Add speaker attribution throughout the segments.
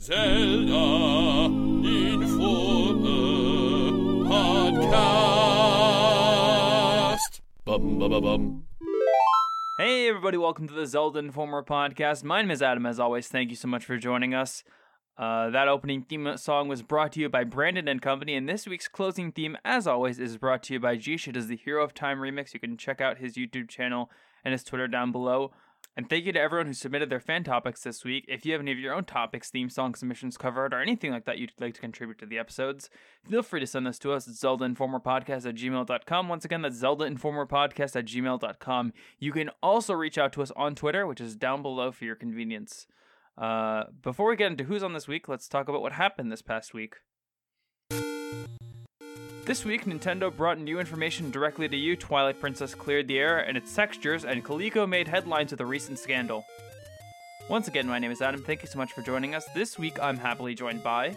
Speaker 1: Zelda Informer Podcast. Bum bum bum bum.
Speaker 2: Hey everybody, welcome to the Zelda Informer podcast. My name is Adam, as always. Thank you so much for joining us. Uh, that opening theme song was brought to you by Brandon and Company, and this week's closing theme, as always, is brought to you by Jish. It is the Hero of Time remix. You can check out his YouTube channel and his Twitter down below. And thank you to everyone who submitted their fan topics this week. If you have any of your own topics, theme song submissions covered, or anything like that you'd like to contribute to the episodes, feel free to send this to us at ZeldaInformerPodcast at gmail.com. Once again, that's ZeldaInformerPodcast at gmail.com. You can also reach out to us on Twitter, which is down below for your convenience. Uh, before we get into who's on this week, let's talk about what happened this past week. This week, Nintendo brought new information directly to you. Twilight Princess cleared the air and its textures, and Coleco made headlines with a recent scandal. Once again, my name is Adam. Thank you so much for joining us. This week, I'm happily joined by.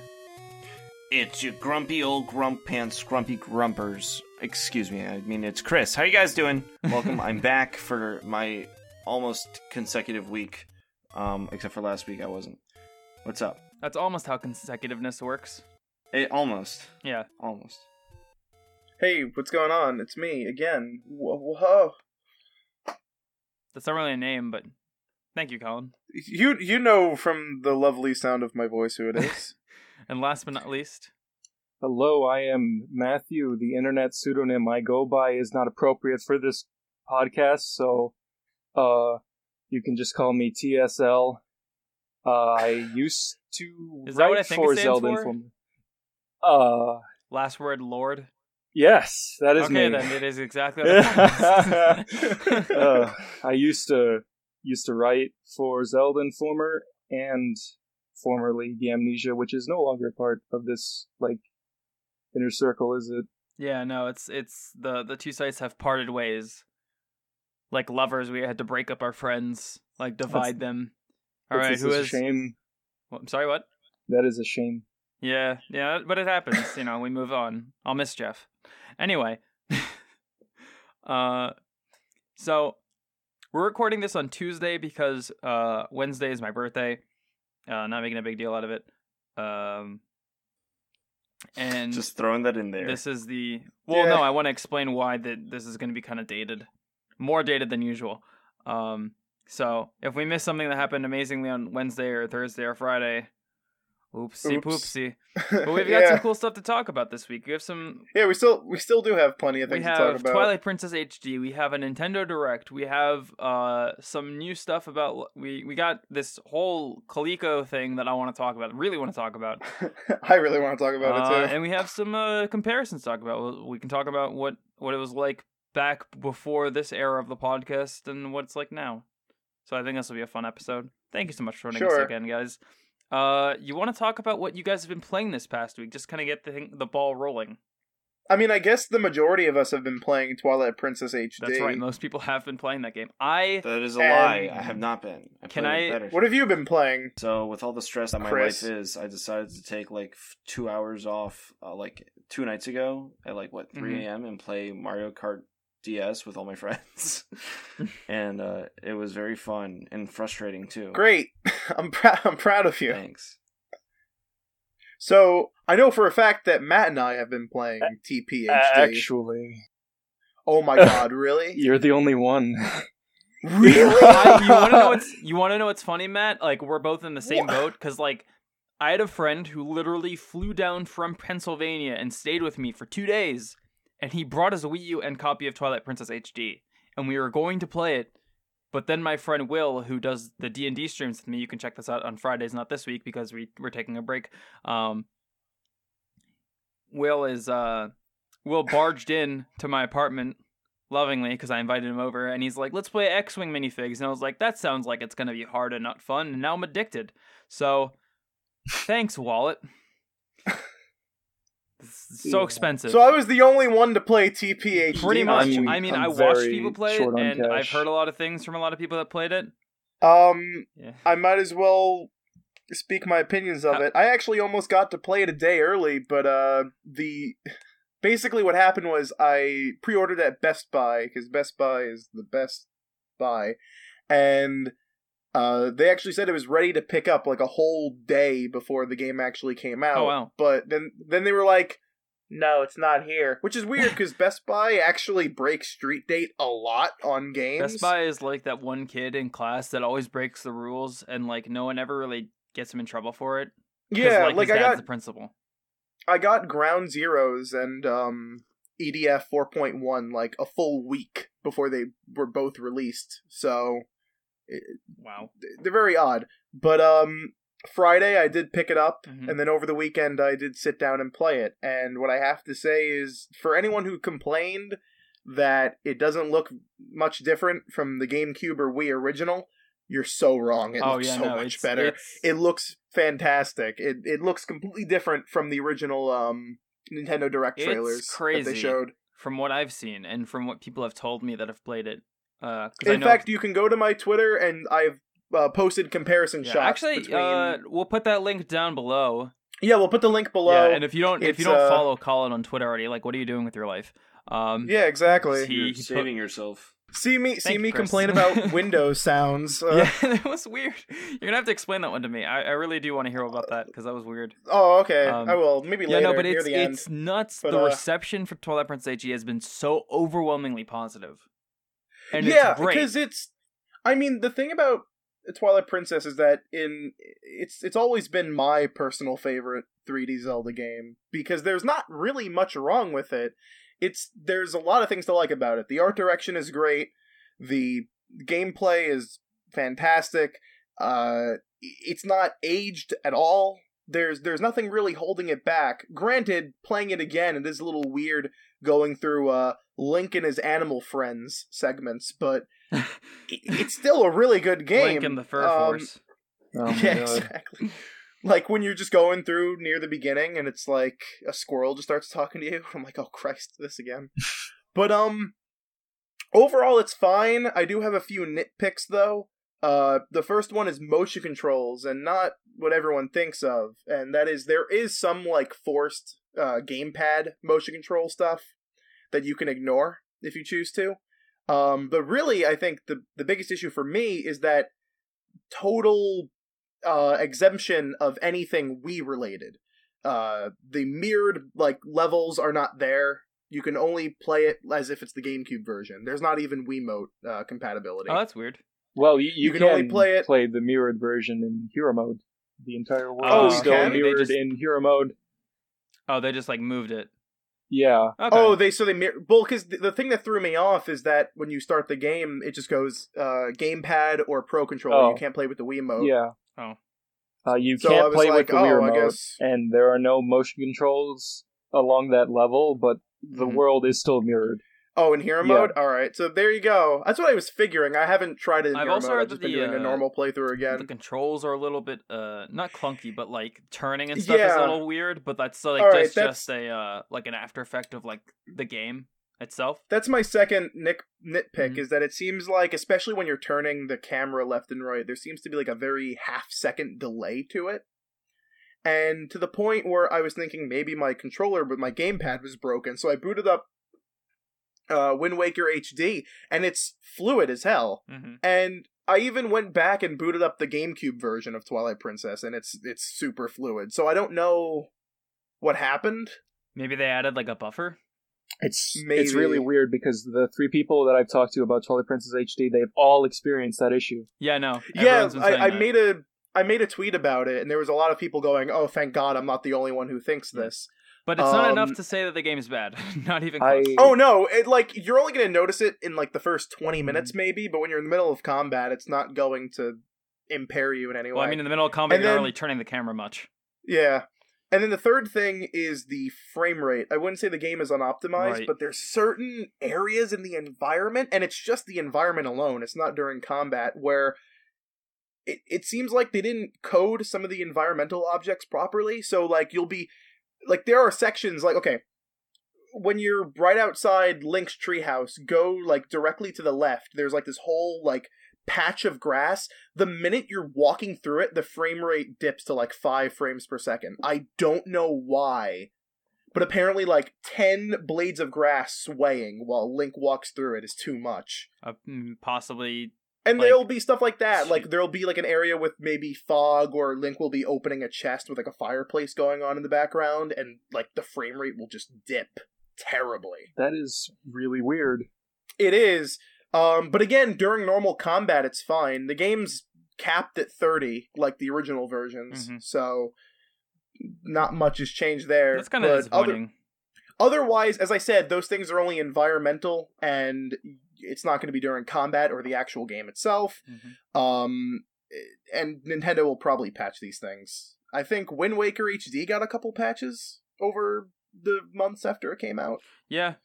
Speaker 3: It's your grumpy old grump pants, grumpy grumpers. Excuse me, I mean it's Chris. How you guys doing? Welcome. I'm back for my almost consecutive week. Um, except for last week I wasn't. What's up?
Speaker 2: That's almost how consecutiveness works.
Speaker 3: Eh, almost.
Speaker 2: Yeah.
Speaker 3: Almost.
Speaker 4: Hey, what's going on? It's me again. Whoa, whoa.
Speaker 2: That's not really a name, but thank you, Colin.
Speaker 4: You you know from the lovely sound of my voice who it is.
Speaker 2: And last but not least,
Speaker 5: Hello, I am Matthew. The internet pseudonym I go by is not appropriate for this podcast, so uh you can just call me TSL. Uh I used to
Speaker 2: Is
Speaker 5: write
Speaker 2: that what I think
Speaker 5: for
Speaker 2: stands
Speaker 5: Zelda
Speaker 2: for?
Speaker 5: Informer. Uh
Speaker 2: last word, Lord.
Speaker 5: Yes, that is
Speaker 2: okay,
Speaker 5: me.
Speaker 2: then it is exactly
Speaker 5: uh, I used to used to write for Zelda Informer and formerly the Gamnesia, which is no longer part of this like inner circle, is it?
Speaker 2: Yeah, no, it's it's the the two sites have parted ways. Like lovers, we had to break up our friends, like divide them. All right,
Speaker 5: who is?
Speaker 2: who
Speaker 5: a
Speaker 2: is?
Speaker 5: shame?
Speaker 2: What, I'm sorry, what?
Speaker 5: That is a shame.
Speaker 2: Yeah, yeah, but it happens. you know, we move on. I'll miss Jeff. Anyway, uh, so we're recording this on Tuesday because uh Wednesday is my birthday. Uh, not making a big deal out of it. Um, and
Speaker 3: Just throwing that in there.
Speaker 2: This is the well.
Speaker 4: Yeah.
Speaker 2: No, I want to explain why that this is going to be kind of dated, more dated than usual. Um, so if we miss something that happened amazingly on Wednesday or Thursday or Friday, oopsie
Speaker 4: Oops.
Speaker 2: poopsie. But we've got
Speaker 4: yeah.
Speaker 2: some cool stuff to talk about this week. We have some.
Speaker 4: Yeah, we still we still do have plenty of things to talk
Speaker 2: have
Speaker 4: about.
Speaker 2: Twilight Princess HD. We have a Nintendo Direct. We have uh some new stuff about. We we got this whole Coleco thing that I want to talk about. Really want to talk about.
Speaker 4: I really want to talk about
Speaker 2: Uh,
Speaker 4: it too.
Speaker 2: and we have some uh, comparisons to talk about. We can talk about what what it was like back before this era of the podcast and what it's like now. So I think this will be a fun episode. Thank you so much for joining us again, guys. Uh, you want to talk about what you guys have been playing this past week? Just kind of get the thing, the ball rolling.
Speaker 4: I mean, I guess the majority of us have been playing Twilight Princess HD.
Speaker 2: That's right. Most people have been playing that game. I
Speaker 3: that is a lie. I have not been. I
Speaker 2: Can I-
Speaker 3: Better.
Speaker 4: What have you been playing?
Speaker 3: So with all the stress that my
Speaker 4: Chris?
Speaker 3: life is, I decided to take like two hours off, uh, like two nights ago at like what 3
Speaker 2: Mhm.
Speaker 3: a.m. and play Mario Kart DS with all my friends, and uh, it was very fun and frustrating too.
Speaker 4: Great. I'm proud. I'm proud of you.
Speaker 3: Thanks.
Speaker 4: So I know for a fact that Matt and I have been playing TPHD.
Speaker 5: Actually,
Speaker 4: oh my god, really?
Speaker 5: you're the only one.
Speaker 4: really?
Speaker 2: I, you want to know what's you want to know what's funny, Matt? Like we're both in the same
Speaker 4: What?
Speaker 2: boat because like I had a friend who literally flew down from Pennsylvania and stayed with me for two days, and he brought us a Wii U and copy of Twilight Princess HD, and we were going to play it. But then my friend Will, who does the D and D streams with me, you can check this out on Fridays, not this week because we we're taking a break. Um, Will is uh, Will barged in to my apartment lovingly because I invited him over, and he's like, "Let's play X-wing minifigs," and I was like, "That sounds like it's gonna be hard and not fun." And now I'm addicted. So, thanks, wallet. It's so expensive.
Speaker 4: So I was the only one to play TPH.
Speaker 2: Pretty much.
Speaker 5: I'm-
Speaker 2: I mean,
Speaker 5: I'm
Speaker 2: I watched people play it,
Speaker 5: short on
Speaker 2: and I've heard a lot of things from a lot of people that played it.
Speaker 4: Um,
Speaker 2: Yeah.
Speaker 4: I might as well speak my opinions of
Speaker 2: How-
Speaker 4: it. I actually almost got to play it a day early, but uh, the basically what happened was I pre-ordered at Best Buy because Best Buy is the best buy, and Uh, they actually said it was ready to pick up like a whole day before the game actually came out.
Speaker 2: Oh, wow.
Speaker 4: But then then they were like, "No, it's not here," which is weird because Best Buy actually breaks street date a lot on games.
Speaker 2: Best Buy is like that one kid in class that always breaks the rules, and like no one ever really gets him in trouble for it.
Speaker 4: yeah,
Speaker 2: like,
Speaker 4: like, I got
Speaker 2: the principal.
Speaker 4: I got Ground Zeroes and um, EDF 4.1 like a full week before they were both released. So
Speaker 2: Wow.
Speaker 4: they're very odd. But um Friday I did pick it up
Speaker 2: Mhm.
Speaker 4: and then over the weekend I did sit down and play it. And what I have to say is for anyone who complained that it doesn't look much different from the GameCube or Wii original, you're so wrong. It
Speaker 2: oh
Speaker 4: looks
Speaker 2: yeah,
Speaker 4: so
Speaker 2: no,
Speaker 4: much
Speaker 2: it's,
Speaker 4: better.
Speaker 2: It's,
Speaker 4: It looks fantastic. It it looks completely different from the original um Nintendo Direct trailers that they showed.
Speaker 2: from what I've seen and from what people have told me that have played it. Uh, 'cause I
Speaker 4: In
Speaker 2: know-
Speaker 4: fact, you can go to my Twitter and I've uh, posted comparison
Speaker 2: yeah,
Speaker 4: shots.
Speaker 2: actually,
Speaker 4: between...
Speaker 2: uh, we'll put that link down below.
Speaker 4: yeah, we'll put the link below.
Speaker 2: yeah, and if you don't, if you don't
Speaker 4: uh,
Speaker 2: follow Colin on Twitter already, like, what are you doing with your life? Um,
Speaker 4: yeah, exactly.
Speaker 2: He-
Speaker 3: You're
Speaker 2: he put-
Speaker 3: saving yourself.
Speaker 4: See me, see
Speaker 2: Thank
Speaker 4: me
Speaker 2: Chris.
Speaker 4: complain about Windows sounds. Uh,
Speaker 2: yeah, that was weird. You're gonna have to explain that one to me. I, I really do want to hear about that because that was weird.
Speaker 4: Oh, okay.
Speaker 2: Um,
Speaker 4: I will. Maybe
Speaker 2: Yeah,
Speaker 4: later
Speaker 2: no, but
Speaker 4: near
Speaker 2: it's
Speaker 4: the end.
Speaker 2: nuts.
Speaker 4: But,
Speaker 2: the
Speaker 4: uh,
Speaker 2: reception for Twilight Princess HD has been so overwhelmingly positive, and
Speaker 4: yeah,
Speaker 2: it's
Speaker 4: because it's. I mean, the thing about Twilight Princess is that in it's it's always been my personal favorite 3D Zelda game because there's not really much wrong with it. It's there's a lot of things to like about it. The art direction is great. The gameplay is fantastic. Uh, it's not aged at all. There's there's nothing really holding it back. Granted, playing it again, it is a little weird going through uh Link and his animal friends segments, but it, it's still a really good game.
Speaker 2: Link and the Fur
Speaker 4: Um,
Speaker 2: Force.
Speaker 5: Oh
Speaker 4: yeah,
Speaker 5: God.
Speaker 4: exactly. Like when you're just going through near the beginning and it's like a squirrel just starts talking to you. I'm like, oh Christ, this again. but um overall it's fine. I do have a few nitpicks though. Uh the first one is motion controls and not what everyone thinks of. And that is there is some like forced uh gamepad motion control stuff that you can ignore if you choose to. Um but really I think the the biggest issue for me is that total uh exemption of anything Wii related. Uh the mirrored like levels are not there. You can only play it as if it's the GameCube version. There's not even Wiimote uh, compatibility.
Speaker 2: Oh, that's weird.
Speaker 5: Well, you, you,
Speaker 4: You can only play it- play
Speaker 5: the mirrored version in hero mode. The entire world
Speaker 2: Oh,
Speaker 5: is
Speaker 2: you
Speaker 5: still
Speaker 2: can? They
Speaker 5: mirrored
Speaker 2: just-
Speaker 5: in hero mode.
Speaker 2: Oh, they just like moved it.
Speaker 5: Yeah.
Speaker 2: Okay.
Speaker 4: Oh, they so they mir- well because the, the thing that threw me off is that when you start the game, it just goes uh, gamepad or Pro controller.
Speaker 5: Oh.
Speaker 4: You can't play with the Wiimote.
Speaker 5: Yeah.
Speaker 2: Oh.
Speaker 5: Uh, you
Speaker 4: So
Speaker 5: can't play
Speaker 4: like,
Speaker 5: with the
Speaker 4: oh,
Speaker 5: mirror
Speaker 4: I
Speaker 5: mode,
Speaker 4: guess.
Speaker 5: and there are no motion controls along that level, but the
Speaker 2: Mhm.
Speaker 5: world is still mirrored.
Speaker 4: Oh, in hero
Speaker 5: Yeah.
Speaker 4: mode. All right, so there you go. That's what I was figuring. I haven't tried it in
Speaker 2: I've
Speaker 4: hero
Speaker 2: also
Speaker 4: mode.
Speaker 2: heard
Speaker 4: I've just
Speaker 2: that
Speaker 4: been
Speaker 2: the,
Speaker 4: doing a
Speaker 2: uh,
Speaker 4: normal playthrough again.
Speaker 2: The controls are a little bit uh not clunky, but like turning and stuff is a little weird. But that's like
Speaker 4: All right,
Speaker 2: just
Speaker 4: that's-
Speaker 2: just a uh like an after effect of like the game itself.
Speaker 4: That's my second nick nitpick
Speaker 2: Mhm.
Speaker 4: is that it seems like, especially when you're turning the camera left and right, there seems to be like a very half second delay to it. And to the point where I was thinking maybe my controller, but my gamepad was broken, so I booted up uh, Wind Waker HD, and it's fluid as hell.
Speaker 2: Mm-hmm.
Speaker 4: And I even went back and booted up the GameCube version of Twilight Princess, and it's it's super fluid. So I don't know what happened.
Speaker 2: Maybe they added like a buffer.
Speaker 5: It's
Speaker 4: Maybe.
Speaker 5: it's really weird because the three people that I've talked to about Twilight Princess HD, they've all experienced that issue.
Speaker 2: Yeah, no.
Speaker 4: yeah,
Speaker 2: everyone's been saying
Speaker 4: I, I made a I made a tweet about it, and there was a lot of people going, "Oh, thank God, I'm not the only one who thinks
Speaker 2: Hmm.
Speaker 4: this."
Speaker 2: But it's not enough
Speaker 4: um,
Speaker 2: to say that the game is bad. not even
Speaker 5: I
Speaker 2: close.
Speaker 4: Oh no, it like you're only gonna notice it in like the first twenty
Speaker 2: Hmm.
Speaker 4: minutes, maybe. But when you're in the middle of combat, it's not going to impair you in any way.
Speaker 2: well, I mean, in the middle of combat,
Speaker 4: And
Speaker 2: you're not really turning the camera much.
Speaker 4: Yeah. And then the third thing is the frame rate. I wouldn't say the game is unoptimized,
Speaker 2: Right.
Speaker 4: but there's certain areas in the environment, and it's just the environment alone. It's not during combat where it, it seems like they didn't code some of the environmental objects properly. So like you'll be like there are sections like okay, when you're right outside Link's treehouse, go like directly to the left. There's like this whole like patch of grass. The minute you're walking through it, the frame rate dips to like five frames per second. I don't know why, but apparently like ten blades of grass swaying while Link walks through it is too much.
Speaker 2: Uh, mm, possibly
Speaker 4: And
Speaker 2: Like-
Speaker 4: there'll be stuff like that. Like there'll be like an area with maybe fog, or Link will be opening a chest with like a fireplace going on in the background, and like the frame rate will just dip terribly.
Speaker 5: That is really weird.
Speaker 4: It is. Um, but again, during normal combat, it's fine. The game's capped at 30, like the original versions.
Speaker 2: Mhm.
Speaker 4: So, not much has changed there.
Speaker 2: That's kind of
Speaker 4: But other-
Speaker 2: disappointing.
Speaker 4: otherwise, as I said, those things are only environmental, and it's not going to be during combat or the actual game itself.
Speaker 2: Mhm.
Speaker 4: Um, and Nintendo will probably patch these things. I think Wind Waker HD got a couple patches over the months after it came out.
Speaker 2: Yeah.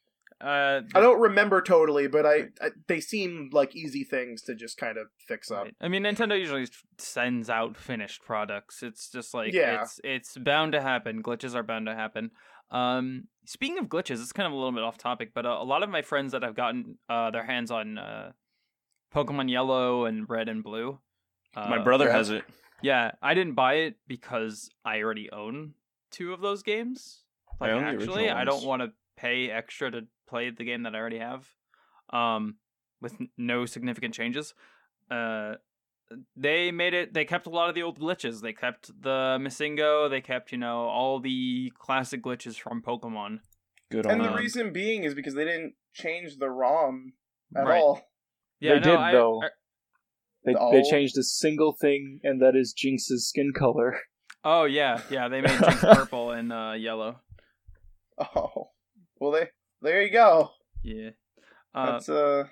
Speaker 2: Uh,
Speaker 4: I don't remember totally, but I, I they seem like easy things to just kind of fix up.
Speaker 2: Right. I mean, Nintendo usually sends out finished products. It's just like
Speaker 4: Yeah.
Speaker 2: it's it's bound to happen. Glitches are bound to happen. Um, speaking of glitches, it's kind of a little bit off topic, but uh, a lot of my friends that have gotten uh, their hands on uh, Pokemon Yellow and Red and Blue. Uh,
Speaker 3: My brother has it.
Speaker 2: Yeah, I didn't buy it because I already own two of those games.
Speaker 3: I
Speaker 2: Like
Speaker 3: own
Speaker 2: actually, I don't want to pay extra to play the game that I already have. Um, with n- no significant changes. Uh, they made it. They kept a lot of the old glitches. They kept the MissingNo. They kept you know all the classic glitches from Pokemon.
Speaker 3: Good
Speaker 4: And
Speaker 3: on
Speaker 4: the
Speaker 3: them.
Speaker 4: reason being is because they didn't change the ROM at
Speaker 2: Right.
Speaker 4: all.
Speaker 2: Yeah,
Speaker 5: They
Speaker 2: no,
Speaker 5: did,
Speaker 2: I-
Speaker 5: though.
Speaker 2: I-
Speaker 5: They,
Speaker 4: Oh.
Speaker 5: they changed a single thing, and that is Jynx's skin color.
Speaker 2: oh yeah, yeah. They made Jinx purple and uh, yellow.
Speaker 4: Oh, well, they there you go.
Speaker 2: Yeah. Uh,
Speaker 4: That's uh,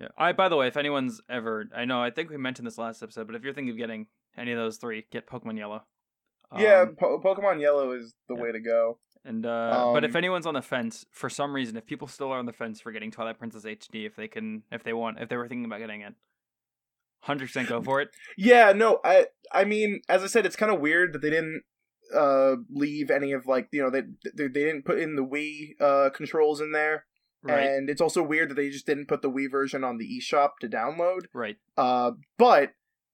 Speaker 2: Yeah. I by the way, if anyone's ever I know I think we mentioned this last episode, but if you're thinking of getting any of those three, get Pokemon Yellow.
Speaker 4: yeah.
Speaker 2: Um,
Speaker 4: Po- Pokemon Yellow is the
Speaker 2: yeah.
Speaker 4: way to go.
Speaker 2: and uh but if
Speaker 4: um,
Speaker 2: anyone's on the fence for some reason, if people still are on the fence for getting Twilight Princess HD, if they can if they want if they were thinking about getting it, hundred percent go for it.
Speaker 4: Yeah, no, I I mean, as I said, it's kind of weird that they didn't uh leave any of like you know they they, they didn't put in the Wii uh controls in there,
Speaker 2: Right.
Speaker 4: and it's also weird that they just didn't put the Wii version on the eShop to download.
Speaker 2: right.
Speaker 4: Uh, but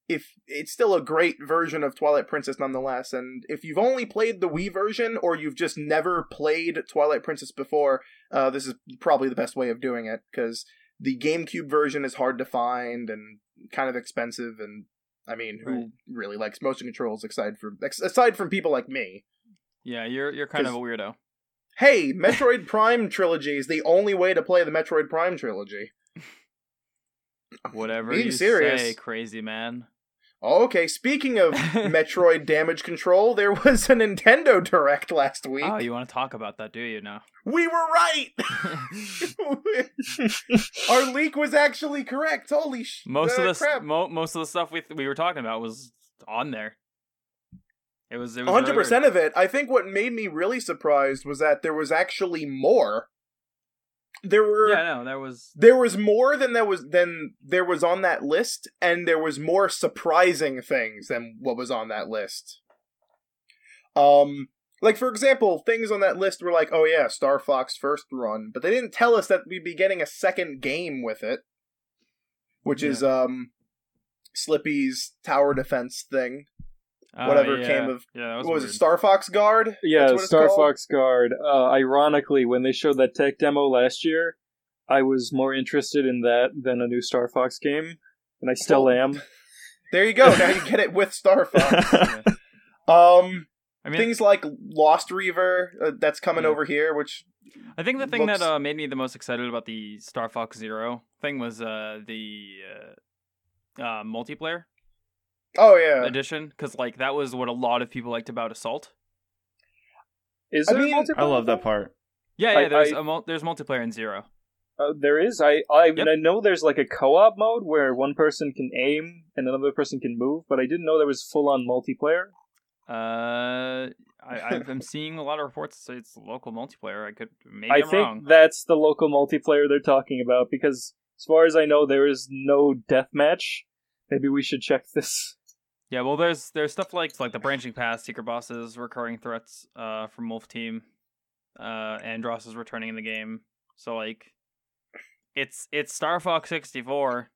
Speaker 4: if it's still a great version of Twilight Princess nonetheless, and if you've only played the Wii version or you've just never played Twilight Princess before, uh, this is probably the best way of doing it because the GameCube version is hard to find and kind of expensive, and I mean, who
Speaker 2: Right.
Speaker 4: really likes motion controls aside from aside from people like me?
Speaker 2: Yeah, you're you're kind of a weirdo.
Speaker 4: Hey, Metroid Prime trilogy is the only way to play the Metroid Prime trilogy.
Speaker 2: Whatever
Speaker 4: Being
Speaker 2: you
Speaker 4: serious.
Speaker 2: say, crazy man.
Speaker 4: Okay, speaking of Metroid damage control, there was a Nintendo Direct last week.
Speaker 2: Oh, you want to talk about that, do you now?
Speaker 4: We were right. Our leak was actually correct. Holy sh!
Speaker 2: most
Speaker 4: uh,
Speaker 2: of the
Speaker 4: crap.
Speaker 2: mo- most of the stuff we we were talking about was on there. It was was
Speaker 4: hundred percent of it. I think what made me really surprised was that there was actually more. There were.
Speaker 2: Yeah, no, there was
Speaker 4: there was more than there was than there was on that list, and there was more surprising things than what was on that list. Um, like for example, things on that list were like, "Oh yeah, Star Fox first run," but they didn't tell us that we'd be getting a second game with it, which is um, Slippy's tower defense thing.
Speaker 2: Uh,
Speaker 4: whatever
Speaker 2: yeah.
Speaker 4: came of-
Speaker 2: yeah, that was
Speaker 4: What was
Speaker 2: weird.
Speaker 4: it, Star Fox Guard?
Speaker 5: Yeah,
Speaker 4: That's what
Speaker 5: Star
Speaker 4: called?
Speaker 5: Fox Guard. Uh, ironically, when they showed that tech demo last year, I was more interested in that than a new Star Fox game, and I still
Speaker 4: Well,
Speaker 5: am.
Speaker 4: There you go. Now you get it with Star Fox.
Speaker 2: Yeah.
Speaker 4: Um,
Speaker 2: I mean,
Speaker 4: things like Lost Reaver uh, that's coming
Speaker 2: Yeah.
Speaker 4: over here, which
Speaker 2: I think the thing
Speaker 4: looks-
Speaker 2: that uh, made me the most excited about the Star Fox Zero thing was uh, the uh, uh, multiplayer
Speaker 4: oh yeah,
Speaker 2: edition, because like that was what a lot of people liked about Assault.
Speaker 5: Is
Speaker 4: I
Speaker 5: there
Speaker 4: mean,
Speaker 5: multiplayer?
Speaker 3: I love that part.
Speaker 2: Yeah,
Speaker 5: I-
Speaker 2: yeah. There's
Speaker 5: I-
Speaker 2: a mul- there's multiplayer in Zero.
Speaker 5: Uh, there is. I I,
Speaker 2: Yep.
Speaker 5: I know there's like a co-op mode where one person can aim and another person can move, but I didn't know there was full-on multiplayer.
Speaker 2: Uh, I, I'm seeing a lot of reports that say it's local multiplayer. I could maybe
Speaker 5: I
Speaker 2: am
Speaker 5: think
Speaker 2: wrong.
Speaker 5: that's the local multiplayer they're talking about because, as far as I know, there is no deathmatch. Maybe we should check this.
Speaker 2: Yeah, well, there's there's stuff like like the branching paths, secret bosses, recurring threats uh, from Wolf Team. Uh, Andross is returning in the game, so like, it's it's Star Fox 64.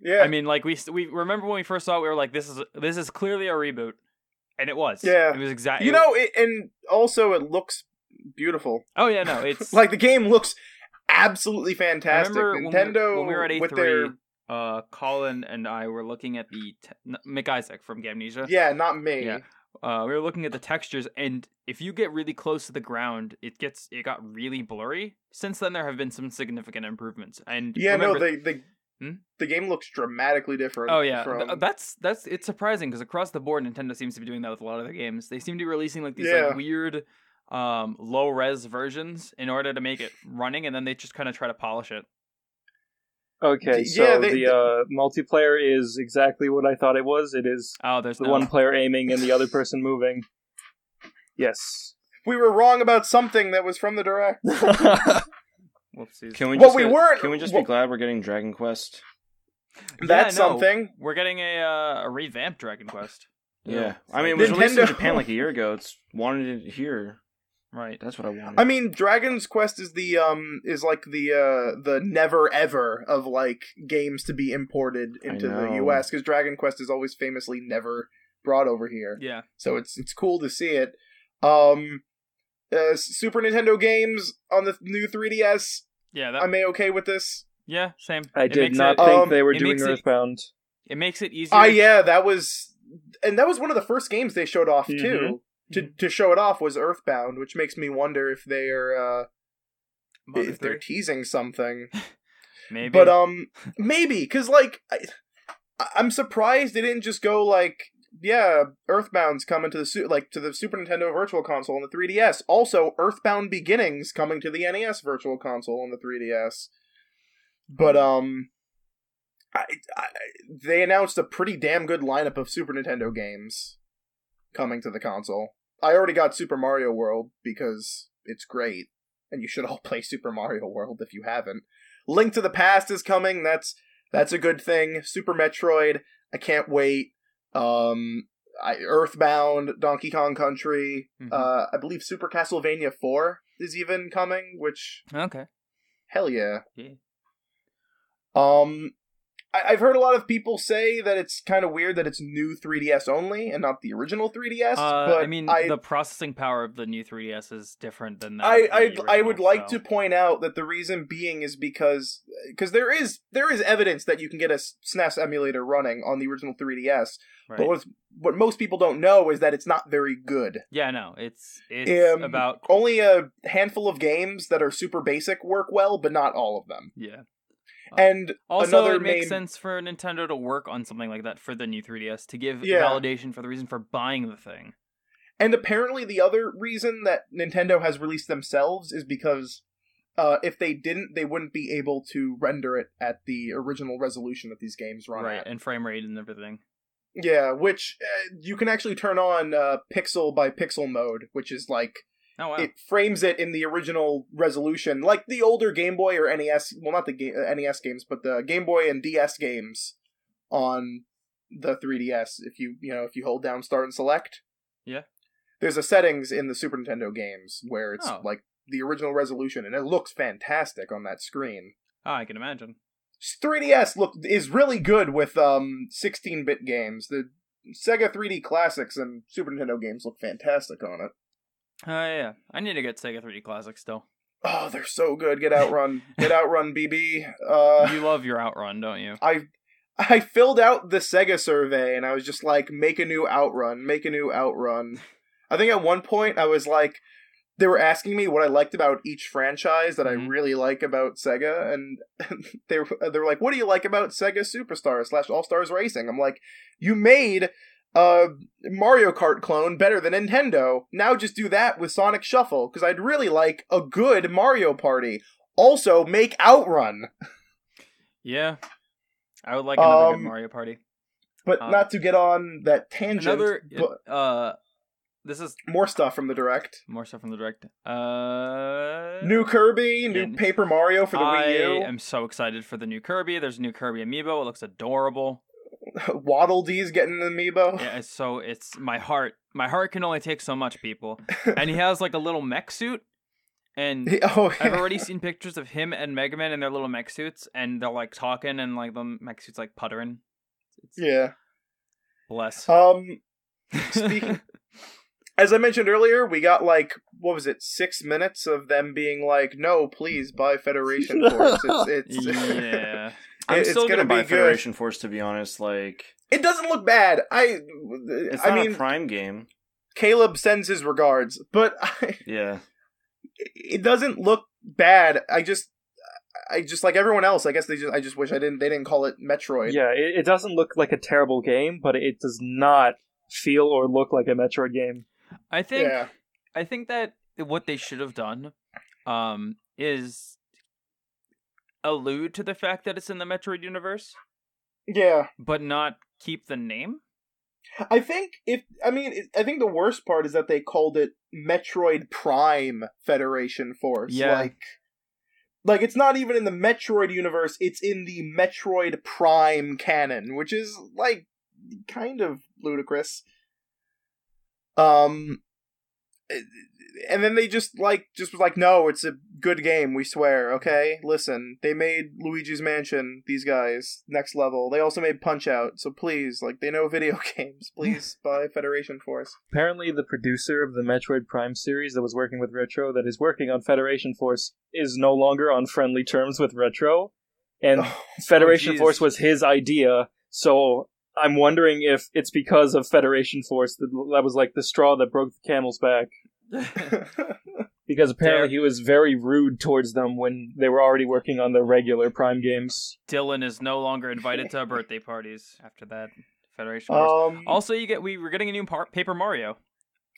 Speaker 4: yeah,
Speaker 2: I mean, like we we remember when we first saw it, we were like, this is this is clearly a reboot, and it was.
Speaker 4: Yeah.
Speaker 2: it was exactly.
Speaker 4: you know, it, and also it looks beautiful.
Speaker 2: Oh yeah, no, it's
Speaker 4: Like the game looks absolutely fantastic.
Speaker 2: remember when we-
Speaker 4: Nintendo
Speaker 2: when we were at
Speaker 4: with
Speaker 2: E3
Speaker 4: their
Speaker 2: uh, Colin and I were looking at the te- n- Mick Isaac from Gamnesia.
Speaker 4: Yeah, not me.
Speaker 2: Yeah. Uh, we were looking at the textures, and if you get really close to the ground, it gets it got really blurry. Since then, there have been some significant improvements. And
Speaker 4: Yeah,
Speaker 2: remember-
Speaker 4: no, the the
Speaker 2: Hmm?
Speaker 4: the game looks dramatically different.
Speaker 2: Oh yeah,
Speaker 4: from...
Speaker 2: That's that's it's surprising because across the board, Nintendo seems to be doing that with a lot of their games. They seem to be releasing like these
Speaker 4: Yeah.
Speaker 2: like weird, um, low res versions in order to make it running, and then they just kind of try to polish it.
Speaker 5: Okay, so
Speaker 4: yeah, they-
Speaker 5: the uh, multiplayer is exactly what I thought it was. It is
Speaker 2: Oh, there's
Speaker 5: the
Speaker 2: no.
Speaker 5: one player aiming and the other person moving. Yes.
Speaker 4: we were wrong about something that was from the direct.
Speaker 2: Whoopsies.
Speaker 3: Can we
Speaker 4: What
Speaker 3: just
Speaker 4: we
Speaker 3: get-
Speaker 4: weren't-
Speaker 3: Can we just
Speaker 4: what-
Speaker 3: be glad we're getting Dragon Quest?
Speaker 2: Yeah,
Speaker 4: That's
Speaker 2: no,
Speaker 4: something.
Speaker 2: We're getting a uh, a revamped Dragon Quest.
Speaker 3: Yeah, I mean, it was released in Japan like a year ago. It's wanted it here.
Speaker 2: Right.
Speaker 3: That's what I wanted.
Speaker 4: I mean, Dragon's Quest is the um is like the uh the never ever of like games to be imported into the. U.S. because Dragon Quest is always famously never brought over here.
Speaker 2: Yeah.
Speaker 4: So it's it's cool to see it. Um, uh, Super Nintendo games on the new 3DS.
Speaker 2: Yeah. That.
Speaker 4: I'm a okay with this.
Speaker 2: yeah. Same.
Speaker 5: I
Speaker 2: It
Speaker 5: did not
Speaker 2: it,
Speaker 5: think
Speaker 4: Um,
Speaker 5: they were doing
Speaker 2: makes it-
Speaker 5: Earthbound.
Speaker 2: It makes it easier.
Speaker 4: Ah, yeah, that was, and that was one of the first games they showed off too. To to show it off was Earthbound, which makes me wonder if they are uh
Speaker 2: Mother
Speaker 4: if they're teasing something.
Speaker 2: maybe.
Speaker 4: But um, maybe because like I, I'm surprised they didn't just go like, yeah, Earthbound's coming to the su- like to the Super Nintendo Virtual Console and the 3DS. Also, Earthbound Beginnings coming to the NES Virtual Console and the 3DS. But um, I, I they announced a pretty damn good lineup of Super Nintendo games coming to the console. I already got Super Mario World because it's great, and you should all play Super Mario World if you haven't. Link to the Past is coming. That's that's a good thing. Super Metroid. I can't wait. Um, I, Earthbound, Donkey Kong Country.
Speaker 2: Mhm.
Speaker 4: Uh, I believe Super Castlevania Four is even coming. Which
Speaker 2: okay.
Speaker 4: hell yeah.
Speaker 2: Yeah.
Speaker 4: Um, I- I've heard a lot of people say that it's kind of weird that it's new 3DS only and not the original 3DS.
Speaker 2: Uh,
Speaker 4: but
Speaker 2: I mean,
Speaker 4: I,
Speaker 2: the processing power of the new 3DS is different than that.
Speaker 4: I, I, I would
Speaker 2: original,
Speaker 4: like to point out that the reason being is because because there is there is evidence that you can get a SNES emulator running on the original 3DS,
Speaker 2: Right.
Speaker 4: but what's, what most people don't know is that it's not very good.
Speaker 2: Yeah, no, it's it's
Speaker 4: Um,
Speaker 2: about
Speaker 4: Only a handful of games that are super basic work well, but not all of them.
Speaker 2: yeah.
Speaker 4: And
Speaker 2: Also,
Speaker 4: another
Speaker 2: it makes
Speaker 4: main-
Speaker 2: sense for Nintendo to work on something like that for the new 3DS to give
Speaker 4: Yeah.
Speaker 2: validation for the reason for buying the thing.
Speaker 4: And apparently, the other reason that Nintendo has released themselves is because uh, if they didn't, they wouldn't be able to render it at the original resolution that these games run
Speaker 2: right,
Speaker 4: at.
Speaker 2: and frame rate and everything.
Speaker 4: Yeah, which uh, you can actually turn on uh, pixel by pixel mode, which is like
Speaker 2: Oh wow.
Speaker 4: it frames it in the original resolution, like the older Game Boy or NES. Well, not the ga- uh, NES games, but the Game Boy and DS games on the 3DS. If you you know if you hold down Start and Select,
Speaker 2: Yeah.
Speaker 4: there's a settings in the Super Nintendo games where it's
Speaker 2: Oh.
Speaker 4: like the original resolution, and it looks fantastic on that screen.
Speaker 2: Ah, I can imagine.
Speaker 4: 3DS look is really good with um 16-bit games. The Sega 3D Classics and Super Nintendo games look fantastic on it.
Speaker 2: Oh yeah, I need to get Sega 3D Classic still.
Speaker 4: Oh, they're so good. Get Outrun, get Outrun, BB. Uh,
Speaker 2: you love your Outrun, don't you?
Speaker 4: I I filled out the Sega survey and I was just like, make a new Outrun, make a new Outrun. I think at one point I was like, they were asking me what I liked about each franchise that
Speaker 2: Mhm.
Speaker 4: I really like about Sega, and they were they were like, "What do you like about Sega Superstar slash All Stars Racing?" I'm like, "You made a Mario Kart clone better than Nintendo. Now just do that with Sonic Shuffle because I'd really like a good Mario Party. Also, make Outrun."
Speaker 2: Yeah. I would like another good
Speaker 4: Um,
Speaker 2: Mario Party.
Speaker 4: But
Speaker 2: Uh,
Speaker 4: not to get on that tangent.
Speaker 2: Another
Speaker 4: but
Speaker 2: uh this is
Speaker 4: more stuff from the direct.
Speaker 2: more stuff from the direct. Uh
Speaker 4: New Kirby, new
Speaker 2: and
Speaker 4: Paper Mario for the
Speaker 2: I
Speaker 4: Wii U.
Speaker 2: am so excited for the new Kirby. There's a new Kirby amiibo. It looks adorable.
Speaker 4: Waddle Dee's getting an amiibo.
Speaker 2: Yeah, so it's my heart. My heart can only take so much, people. And he has like a little mech suit. And
Speaker 4: oh,
Speaker 2: I've already seen pictures of him and Mega Man in their little mech suits, and they're like talking, and like the mech suits like puttering. It's
Speaker 4: yeah.
Speaker 2: bless.
Speaker 4: Um, speaking- as I mentioned earlier, we got like what was it, six minutes of them being like, "No, please buy Federation Force." It's, it's
Speaker 2: yeah,
Speaker 3: I'm
Speaker 4: It's
Speaker 3: still
Speaker 4: gonna
Speaker 3: gonna, buy
Speaker 4: be good.
Speaker 3: Federation Force to be honest. Like
Speaker 4: It doesn't look bad. I,
Speaker 3: it's
Speaker 4: I
Speaker 3: not
Speaker 4: mean,
Speaker 3: a Prime game.
Speaker 4: Caleb sends his regards, but I,
Speaker 3: Yeah,
Speaker 4: it doesn't look bad. I just, I just like everyone else. I guess they just, I just wish I didn't. They didn't call it Metroid.
Speaker 5: Yeah, it, it doesn't look like a terrible game, but it does not feel or look like a Metroid game.
Speaker 2: I think
Speaker 4: yeah,
Speaker 2: I think that what they should have done um is allude to the fact that it's in the Metroid universe,
Speaker 4: yeah.
Speaker 2: but not keep the name.
Speaker 4: I think if I mean, I think the worst part is that they called it Metroid Prime Federation Force.
Speaker 2: Yeah.
Speaker 4: Like, like it's not even in the Metroid universe. It's in the Metroid Prime canon, which is like kind of ludicrous. Um, and then they just like just was like, no, it's a good game. We swear. Okay, listen. They made Luigi's Mansion. These guys next level. They also made Punch Out. So please, like, they know video games. Please buy Federation Force.
Speaker 5: Apparently, the producer of the Metroid Prime series that was working with Retro, that is working on Federation Force, is no longer on friendly terms with Retro, and oh, Federation
Speaker 2: jeez.
Speaker 5: Force was his idea. So I'm wondering if it's because of Federation Force that that was like the straw that broke the camel's back. Because apparently he was very rude towards them when they were already working on their regular Prime games.
Speaker 2: Dylan is no longer invited to birthday parties after that Federation Force.
Speaker 4: um.
Speaker 2: Also, you get we we're getting a new par- Paper Mario.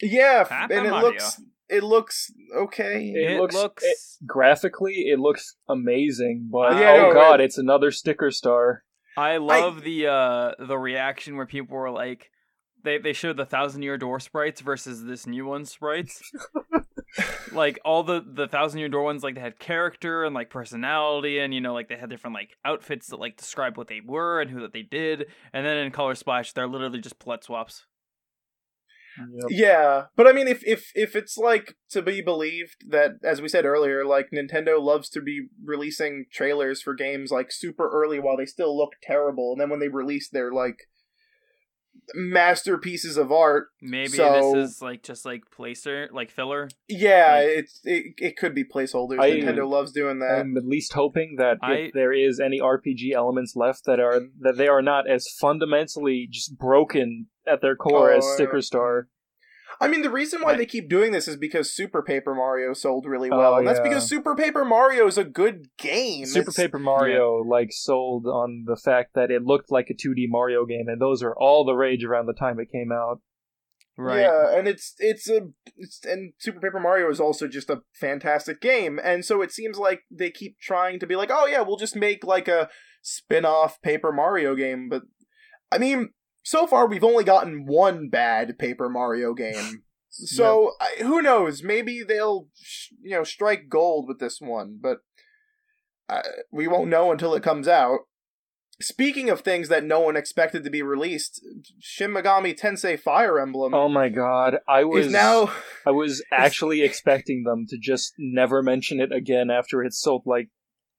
Speaker 4: yeah,
Speaker 2: Paper
Speaker 4: and it
Speaker 2: Mario.
Speaker 4: looks it looks okay.
Speaker 5: It
Speaker 2: It,
Speaker 5: looks-
Speaker 2: looks,
Speaker 5: it- Graphically, it looks amazing, but
Speaker 2: Yeah,
Speaker 5: oh
Speaker 4: no,
Speaker 5: god,
Speaker 4: it-
Speaker 5: it's another sticker star.
Speaker 2: I love the uh the reaction where people were like they they showed the thousand year door sprites versus this new one sprites. like all the the thousand year door ones like they had character and like personality and you know like they had different like outfits that like describe what they were and who that they did and then in color splash they're literally just palette swaps
Speaker 5: Yep.
Speaker 4: Yeah, but I mean, if if if it's like to be believed that, as we said earlier, like Nintendo loves to be releasing trailers for games like super early while they still look terrible, and then when they release, they're like masterpieces of art.
Speaker 2: maybe
Speaker 4: So-
Speaker 2: this is like just like placer like filler
Speaker 4: Yeah,
Speaker 2: Like-
Speaker 4: it's it, it could be placeholders.
Speaker 5: I-
Speaker 4: Nintendo loves doing that.
Speaker 5: I'm at least hoping that
Speaker 2: I-
Speaker 5: if there is any RPG elements left that are that they are not as fundamentally just broken at their core
Speaker 4: Oh,
Speaker 5: as. Sticker Star.
Speaker 4: I mean, the reason why
Speaker 2: I-
Speaker 4: they keep doing this is because Super Paper Mario sold really
Speaker 5: Oh,
Speaker 4: well, and that's
Speaker 5: yeah.
Speaker 4: because Super Paper Mario is a good game.
Speaker 5: Super
Speaker 4: It's-
Speaker 5: Paper Mario like sold on the fact that it looked like a 2D Mario game, and those are all the rage around the time it came out.
Speaker 2: right
Speaker 4: Yeah, and it's it's a it's, and Super Paper Mario is also just a fantastic game, and so it seems like they keep trying to be like, oh yeah, we'll just make like a spin-off Paper Mario game, but I mean, so far we've only gotten one bad Paper Mario game. So I, who knows? Maybe they'll sh- you know strike gold with this one, but uh, we won't know until it comes out. Speaking of things that no one expected to be released, Shin Megami Tensei Fire Emblem
Speaker 5: Oh my god, I was
Speaker 4: now
Speaker 5: I was actually expecting them to just never mention it again after it sold like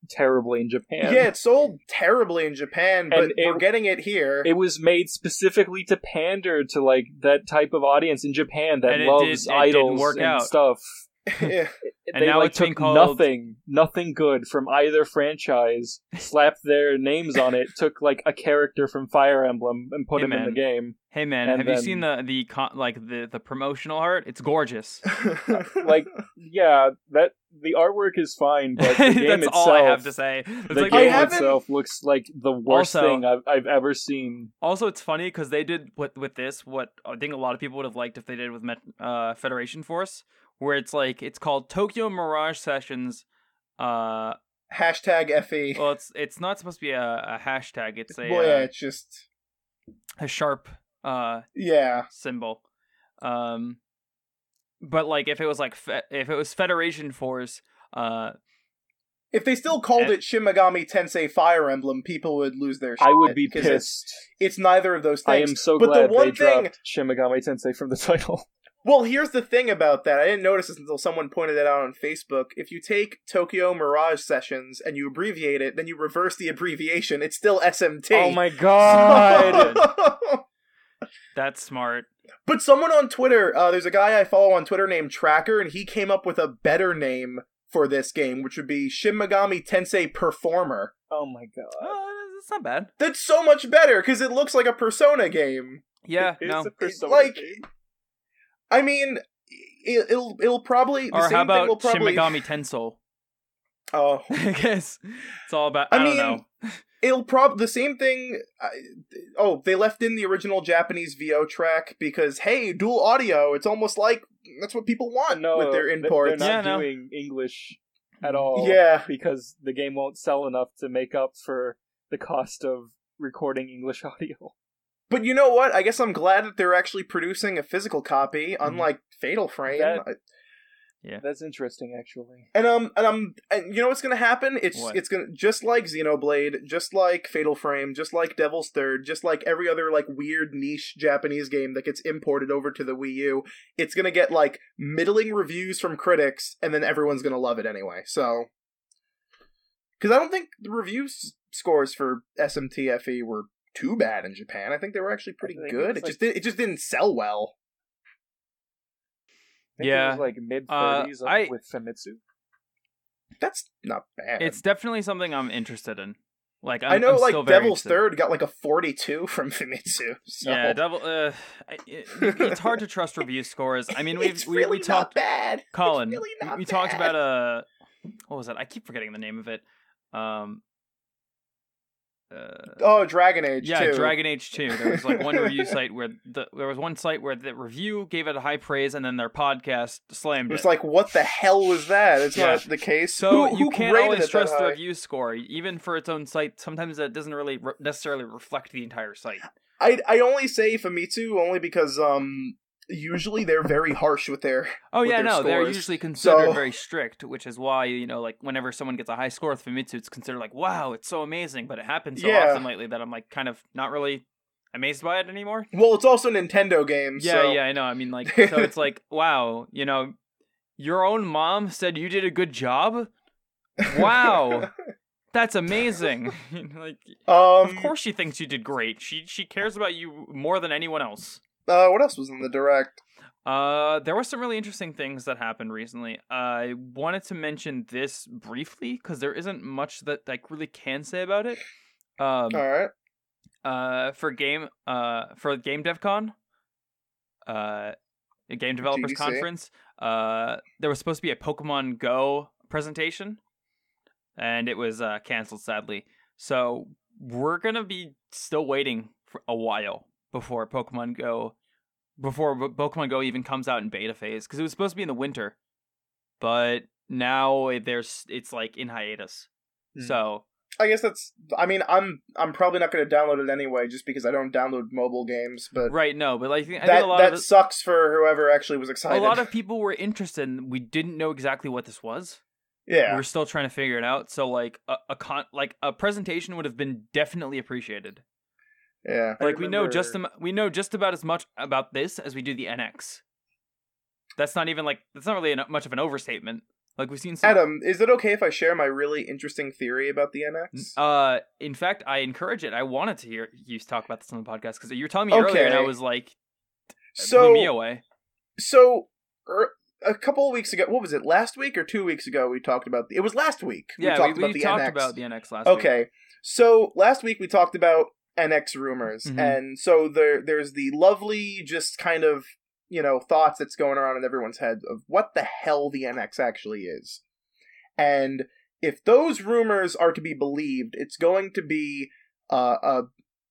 Speaker 5: terribly in Japan.
Speaker 4: yeah, it sold terribly in Japan, but
Speaker 5: And it-
Speaker 4: we're getting it here.
Speaker 5: It was made specifically to pander to like that type of audience in Japan that
Speaker 2: And
Speaker 5: loves
Speaker 2: did-
Speaker 5: idols
Speaker 2: work
Speaker 5: and
Speaker 2: out.
Speaker 5: stuff.
Speaker 4: Yeah.
Speaker 2: And
Speaker 5: they
Speaker 2: now
Speaker 5: like
Speaker 2: it's
Speaker 5: took
Speaker 2: called-
Speaker 5: nothing, nothing good from either franchise, slapped their names on it, took like a character from Fire Emblem and put
Speaker 2: Hey,
Speaker 5: him in the game.
Speaker 2: hey man
Speaker 5: And
Speaker 2: have you seen the the con- like the the promotional art it's gorgeous
Speaker 5: Like, yeah, that the artwork is fine, but the game
Speaker 2: that's
Speaker 5: itself,
Speaker 2: all i have to say it's
Speaker 5: the
Speaker 2: like
Speaker 5: game
Speaker 4: haven't-
Speaker 5: itself looks like the worst
Speaker 2: Also-
Speaker 5: thing I've I've ever seen.
Speaker 2: Also, it's funny because they did with with this what I think a lot of people would have liked if they did with Met, uh, Federation Force, where it's like it's called Tokyo Mirage Sessions. Uh,
Speaker 4: Hashtag FE.
Speaker 2: well, it's it's not supposed to be a, a hashtag. It's a
Speaker 4: well, yeah,
Speaker 2: uh,
Speaker 4: it's just
Speaker 2: a sharp uh
Speaker 4: yeah.
Speaker 2: symbol. Um, but like if it was like fe- if it was Federation Force, uh,
Speaker 4: If they still called
Speaker 2: And-
Speaker 4: it Shin Megami Tensei Fire Emblem, people would lose their.
Speaker 5: I would
Speaker 4: be
Speaker 5: be
Speaker 4: 'cause It's,
Speaker 5: pissed.
Speaker 4: it's neither of those things.
Speaker 5: I am so
Speaker 4: but
Speaker 5: glad
Speaker 4: the one
Speaker 5: they
Speaker 4: thing,
Speaker 5: dropped Shin Megami Tensei from the title.
Speaker 4: Well, here's the thing about that. I didn't notice this until someone pointed it out on Facebook. If you take Tokyo Mirage Sessions and you abbreviate it, then you reverse the abbreviation. It's still SMT.
Speaker 5: Oh my god!
Speaker 2: that's smart.
Speaker 4: But someone on Twitter, uh, there's a guy I follow on Twitter named Tracker, and he came up with a better name for this game, which would be Shin Megami Tensei Performer.
Speaker 5: oh my god!
Speaker 2: It's not bad.
Speaker 4: That's so much better because it looks like a Persona game.
Speaker 2: Yeah,
Speaker 5: It's
Speaker 2: no.
Speaker 5: a Persona
Speaker 4: like-
Speaker 5: game.
Speaker 4: I mean, it, it'll it'll probably the
Speaker 2: Or
Speaker 4: same
Speaker 2: how
Speaker 4: thing will
Speaker 2: about
Speaker 4: probably.
Speaker 2: Shin Megami Tensei?
Speaker 4: Oh,
Speaker 2: I guess it's all about. I,
Speaker 4: I
Speaker 2: don't
Speaker 4: mean,
Speaker 2: know.
Speaker 4: It'll prob the same thing. I oh, they left in the original Japanese VO track because hey, dual audio. It's almost like that's what people want
Speaker 5: no,
Speaker 4: with their
Speaker 5: th-
Speaker 4: imports.
Speaker 5: They're not
Speaker 2: Yeah, no.
Speaker 5: doing English at all.
Speaker 4: Yeah.
Speaker 5: because the game won't sell enough to make up for the cost of recording English audio.
Speaker 4: But you know what? I guess I'm glad that they're actually producing a physical copy, mm-hmm. unlike Fatal Frame.
Speaker 5: That-
Speaker 4: I-
Speaker 5: That's interesting, actually.
Speaker 4: And um, and um, and you know what's gonna happen? It's
Speaker 2: What?
Speaker 4: it's gonna just like Xenoblade, just like Fatal Frame, just like Devil's Third, just like every other like weird niche Japanese game that gets imported over to the Wii U. It's gonna get like middling reviews from critics, and then everyone's gonna love it anyway. So, because I don't think the reviews scores for SMTFE were too bad in Japan. I think they were actually pretty
Speaker 5: think it
Speaker 4: good. It
Speaker 5: like-
Speaker 4: just did, it just didn't sell well.
Speaker 2: Yeah.
Speaker 5: it was like mid
Speaker 2: Uh,
Speaker 5: thirties
Speaker 2: I-
Speaker 5: with Famitsu.
Speaker 4: That's not bad.
Speaker 2: It's definitely something I'm interested in. Like I'm,
Speaker 4: i know,
Speaker 2: I'm
Speaker 4: like Devil's
Speaker 2: interested.
Speaker 4: Third got like a forty-two from Famitsu. So.
Speaker 2: Yeah, Devil. Uh, it, it's hard to trust review scores. I mean, we've we,
Speaker 4: really
Speaker 2: we talked.
Speaker 4: bad.
Speaker 2: Colin,
Speaker 4: really
Speaker 2: we- we talked about a what was that? I keep forgetting the name of it. Um. Uh,
Speaker 4: Oh, Dragon Age.
Speaker 2: yeah,
Speaker 4: too.
Speaker 2: Dragon Age Two. There was like one review site where the there was one site where the review gave it a high praise, and then their podcast slammed
Speaker 4: It was
Speaker 2: it.
Speaker 4: like, what the hell was that? It's
Speaker 2: Yeah.
Speaker 4: not the case.
Speaker 2: So
Speaker 4: Who-
Speaker 2: you can't always trust the review score, even for its own site. Sometimes that doesn't really re- necessarily reflect the entire site.
Speaker 4: I I only say Famitsu only because um usually they're very harsh with their
Speaker 2: Oh
Speaker 4: with
Speaker 2: yeah,
Speaker 4: their
Speaker 2: no, they're usually considered
Speaker 4: So-
Speaker 2: very strict, which is why you know, like whenever someone gets a high score with Famitsu, it's considered like, wow, it's so amazing. But it happens so
Speaker 4: Yeah.
Speaker 2: often lately that I'm like kind of not really amazed by it anymore.
Speaker 4: well, it's also Nintendo games.
Speaker 2: Yeah,
Speaker 4: so-
Speaker 2: yeah, I know. I mean, like, so it's like, wow, you know, your own mom said you did a good job. Wow, that's amazing. like,
Speaker 4: um,
Speaker 2: of course she thinks you did great. She she cares about you more than anyone else.
Speaker 4: Uh, what else was in the direct?
Speaker 2: Uh, there were some really interesting things that happened recently. I wanted to mention this briefly because there isn't much that I really can say about it. Um,
Speaker 4: All right.
Speaker 2: uh, for game, uh, for Game DevCon, uh, a Game Developers
Speaker 4: GDC.
Speaker 2: Conference, uh, there was supposed to be a Pokemon Go presentation, and it was uh, canceled sadly. So we're gonna be still waiting for a while before Pokemon Go, before Pokemon Go even comes out in beta phase, because it was supposed to be in the winter, but now there's it's like in hiatus.
Speaker 5: Hmm.
Speaker 2: So
Speaker 4: I guess that's. I mean, I'm I'm probably not going to download it anyway, just because I don't download mobile games. But
Speaker 2: right, no, but like I think
Speaker 4: that
Speaker 2: a lot
Speaker 4: that sucks for whoever actually was excited.
Speaker 2: a lot of people were interested. And we didn't know exactly what this was.
Speaker 4: yeah.
Speaker 2: We are still trying to figure it out. So like a, a con like a presentation would have been definitely appreciated.
Speaker 4: Yeah.
Speaker 2: Like we know just we know just about as much about this as we do the NX. That's not even like that's not really an, much of an overstatement. Like we've seen some.
Speaker 4: Adam, is it okay if I share my really interesting theory about the NX?
Speaker 2: Uh, in fact, I encourage it. I wanted to hear you talk about this on the podcast because you were telling me earlier, and I was like,
Speaker 4: so
Speaker 2: blew me away.
Speaker 4: so er, a couple of weeks ago, what was it? Last week or two weeks ago? We talked about. The, it was last week.
Speaker 2: Yeah,
Speaker 4: we talked
Speaker 2: we,
Speaker 4: about the
Speaker 2: talked
Speaker 4: NX.
Speaker 2: about the NX last week.
Speaker 4: Okay, so last week we talked about NX rumors,
Speaker 2: Mhm.
Speaker 4: and so there there's the lovely, just kind of you know thoughts that's going around in everyone's head of what the hell the NX actually is, and if those rumors are to be believed, it's going to be uh, a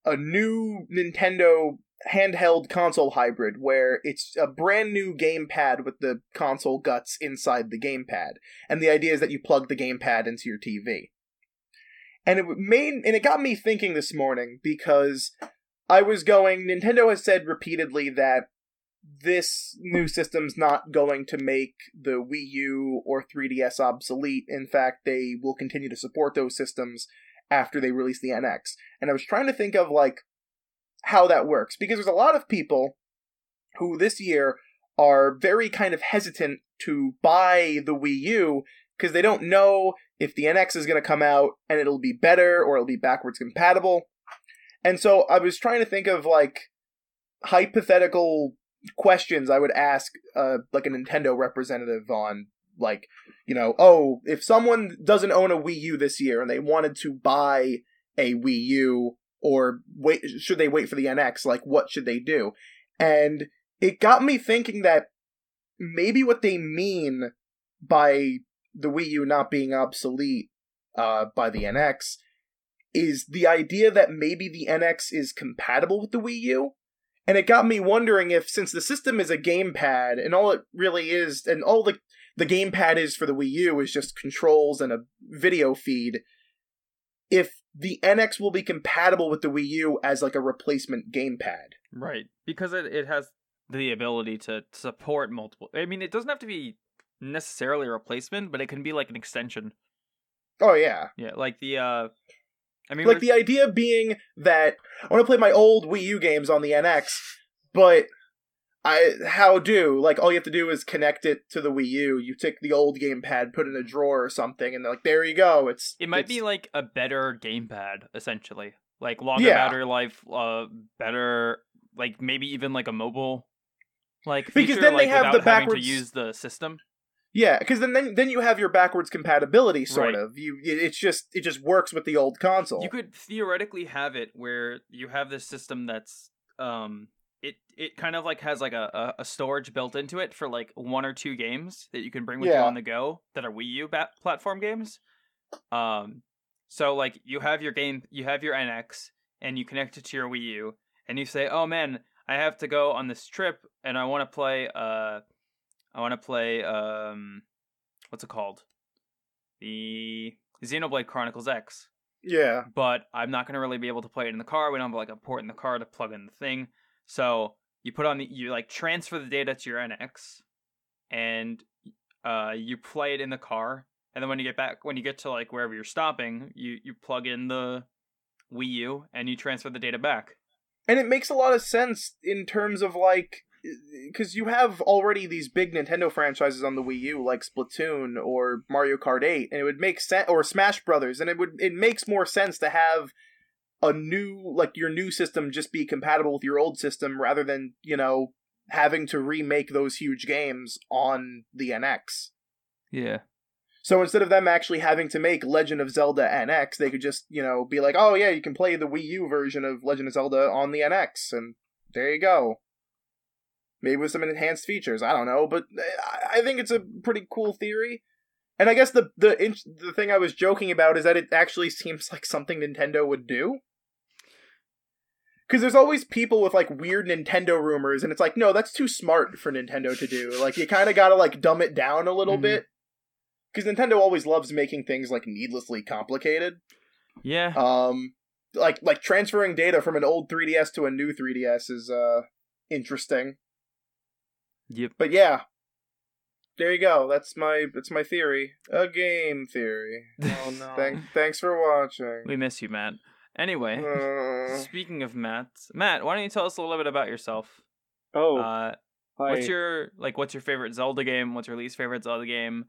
Speaker 4: a new Nintendo handheld console hybrid where it's a brand new gamepad with the console guts inside the gamepad. And the idea is that you plug the gamepad into your TV and it made and it got me thinking this morning because I was going Nintendo has said repeatedly that this new system's not going to make the Wii U or 3DS obsolete. In fact, they will continue to support those systems after they release the NX. And I was trying to think of like how that works because there's a lot of people who this year are very kind of hesitant to buy the Wii U because they don't know if the NX is going to come out and it'll be better or it'll be backwards compatible. And so I was trying to think of like hypothetical questions I would ask uh, like a Nintendo representative on like, you know, oh, if someone doesn't own a Wii U this year and they wanted to buy a Wii U or wait should they wait for the NX? Like what should they do? And it got me thinking that maybe what they mean by the Wii U not being obsolete uh, by the NX is the idea that maybe the NX is compatible with the Wii U. And it got me wondering if, since the system is a gamepad, and all it really is, and all the the gamepad is for the Wii U is just controls and a video feed, if the NX will be compatible with the Wii U as like a replacement gamepad.
Speaker 2: Right. Because it, it has the ability to support multiple. I mean, it doesn't have to be necessarily a replacement, but it can be like an extension.
Speaker 4: Oh yeah.
Speaker 2: Yeah, like the uh I mean
Speaker 4: like
Speaker 2: we're-
Speaker 4: the idea being that I want to play my old Wii U games on the NX, but I how do like all you have to do is connect it to the Wii U. You take the old gamepad, put it in a drawer or something, and like there you go. It's
Speaker 2: it might
Speaker 4: it's-
Speaker 2: be like a better gamepad essentially. Like longer
Speaker 4: Yeah.
Speaker 2: battery life, uh better like maybe even like a mobile like
Speaker 4: Because
Speaker 2: feature,
Speaker 4: then they have the backwards-
Speaker 2: to use the system.
Speaker 4: Yeah, because then, then then you have your backwards compatibility sort
Speaker 2: Right.
Speaker 4: of. You it- it's just it just works with the old console.
Speaker 2: You could theoretically have it where you have this system that's um it it kind of like has like a, a, storage built into it for like one or two games that you can bring with you on the go that are Wii U bat- platform games. Um so like you have your game you have your NX and you connect it to your Wii U and you say, "Oh man, I have to go on this trip and I want to play uh I want to play um what's it called? The Xenoblade Chronicles X."
Speaker 4: yeah,
Speaker 2: but I'm not gonna really be able to play it in the car. We don't have like a port in the car to plug in the thing. So you put on the you like transfer the data to your NX, and uh you play it in the car. And then when you get back, when you get to like wherever you're stopping, you you plug in the Wii U and you transfer the data back.
Speaker 4: and it makes a lot of sense in terms of like because you have already these big Nintendo franchises on the Wii U like Splatoon or Mario Kart 8 and it would make sense or Smash Brothers and it would it makes more sense to have a new like your new system just be compatible with your old system rather than, you know, having to remake those huge games on the NX.
Speaker 2: Yeah.
Speaker 4: So instead of them actually having to make Legend of Zelda NX, they could just, you know, be like, "Oh yeah, you can play the Wii U version of Legend of Zelda on the NX," and there you go. Maybe with some enhanced features, I don't know, but I- I think it's a pretty cool theory. And I guess the the the thing I was joking about is that it actually seems like something Nintendo would do. Because there's always people with like weird Nintendo rumors, and it's like, no, that's too smart for Nintendo to do. Like, you kind of gotta like dumb it down a little
Speaker 2: Mhm.
Speaker 4: bit. Because Nintendo always loves making things like needlessly complicated.
Speaker 2: Yeah.
Speaker 4: Um, like like transferring data from an old 3DS to a new 3DS is uh interesting.
Speaker 2: Yep.
Speaker 4: But yeah, there you go. That's my that's my theory. A game theory.
Speaker 5: Oh no.
Speaker 4: Thank, thanks for watching.
Speaker 2: We miss you, Matt. Anyway,
Speaker 4: Uh,
Speaker 2: speaking of Matt, Matt, why don't you tell us a little bit about yourself?
Speaker 5: oh,
Speaker 2: Uh,
Speaker 5: hi.
Speaker 2: What's your like? What's your favorite Zelda game? What's your least favorite Zelda game?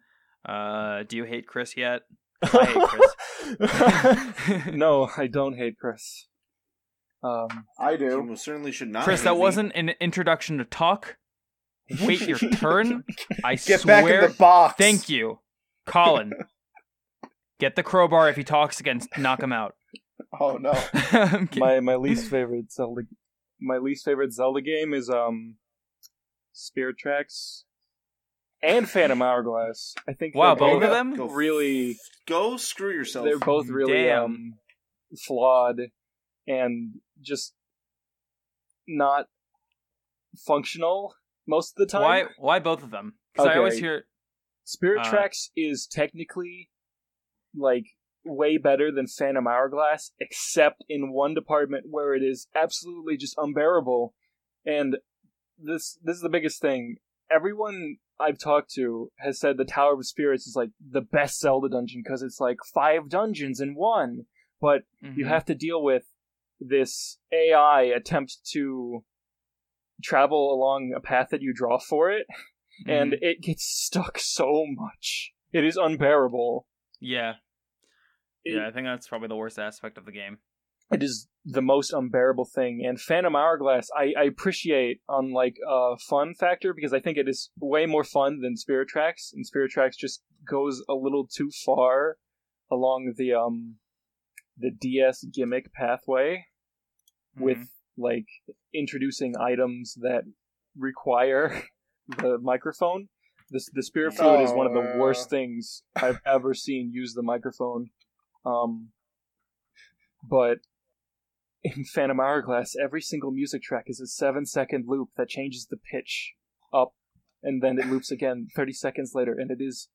Speaker 2: Uh, do you hate Chris yet? I hate Chris.
Speaker 5: no, I don't hate Chris. Um,
Speaker 4: I do.
Speaker 3: most certainly should not.
Speaker 2: Chris, that
Speaker 3: me.
Speaker 2: wasn't an introduction to talk. Wait your turn. I
Speaker 4: Get
Speaker 2: swear.
Speaker 4: back in the box.
Speaker 2: Thank you, Colin. Get the crowbar if he talks again. Knock him out.
Speaker 4: Oh no.
Speaker 5: My my least favorite Zelda, my least favorite Zelda game is um, Spirit Tracks, and Phantom Hourglass. I think
Speaker 2: wow, both of them.
Speaker 3: Go
Speaker 5: really
Speaker 3: Go screw yourself.
Speaker 5: they're both really
Speaker 2: Damn.
Speaker 5: um flawed and just not functional most of the time.
Speaker 2: Why? Why both of them? Because I always
Speaker 5: Okay.
Speaker 2: hear.
Speaker 5: Spirit
Speaker 2: Uh,
Speaker 5: Tracks is technically like way better than Phantom Hourglass, except in one department where it is absolutely just unbearable. And this this is the biggest thing. Everyone I've talked to has said the Tower of Spirits is like the best Zelda dungeon because it's like five dungeons in one. But you
Speaker 2: Mhm.
Speaker 5: have to deal with this AI attempt to travel along a path that you draw for it and
Speaker 2: Mhm.
Speaker 5: it gets stuck so much. It is unbearable.
Speaker 2: yeah,
Speaker 5: It,
Speaker 2: yeah. I think that's probably the worst aspect of the game.
Speaker 5: it is the most unbearable thing. And Phantom Hourglass, I, I appreciate on like a fun factor because I think it is way more fun than Spirit Tracks, and Spirit Tracks just goes a little too far along the um the DS gimmick pathway with
Speaker 2: Mm-hmm.
Speaker 5: Like introducing items that require the microphone. The, the spirit flute is one of the
Speaker 4: Oh,
Speaker 5: worst things I've ever seen use the microphone. Um, but in Phantom Hourglass, every single music track is a seven second loop that changes the pitch up, and then it loops again thirty seconds later, and it is.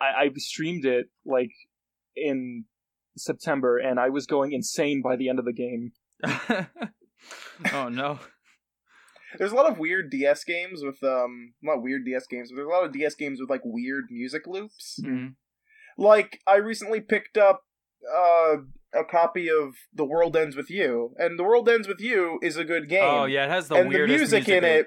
Speaker 5: I, I streamed it like in September, and I was going insane by the end of the game.
Speaker 2: oh no.
Speaker 4: There's a lot of weird DS games with um not weird DS games, but there's a lot of DS games with like weird music loops.
Speaker 2: Mhm.
Speaker 4: Like I recently picked up uh a copy of The World Ends with You, and The World Ends with You is a good game.
Speaker 2: Oh yeah, it has the
Speaker 4: and the
Speaker 2: weirdest
Speaker 4: music, in it,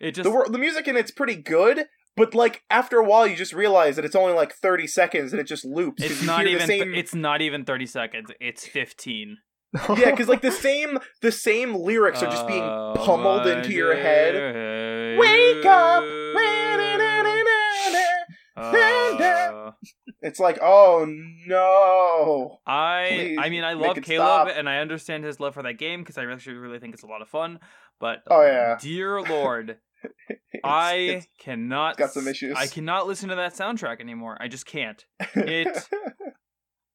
Speaker 2: It just
Speaker 4: the wor- the music in it's pretty good, but like after a while you just realize that it's only like 30 seconds and it just loops
Speaker 2: it's not even
Speaker 4: the
Speaker 2: th- it's not even 30 seconds. It's 15.
Speaker 4: Yeah, because like the same the same lyrics are just being
Speaker 2: Oh,
Speaker 4: pummeled into your head. Wake up! It's like, oh no.
Speaker 2: I
Speaker 4: Please,
Speaker 2: I mean I love Caleb
Speaker 4: stop.
Speaker 2: and I understand his love for that game because I actually really think it's a lot of fun. But
Speaker 4: Oh, yeah.
Speaker 2: dear lord,
Speaker 4: It's-
Speaker 2: I
Speaker 4: it's-
Speaker 2: cannot.
Speaker 4: got some issues.
Speaker 2: I cannot listen to that soundtrack anymore. I just can't. It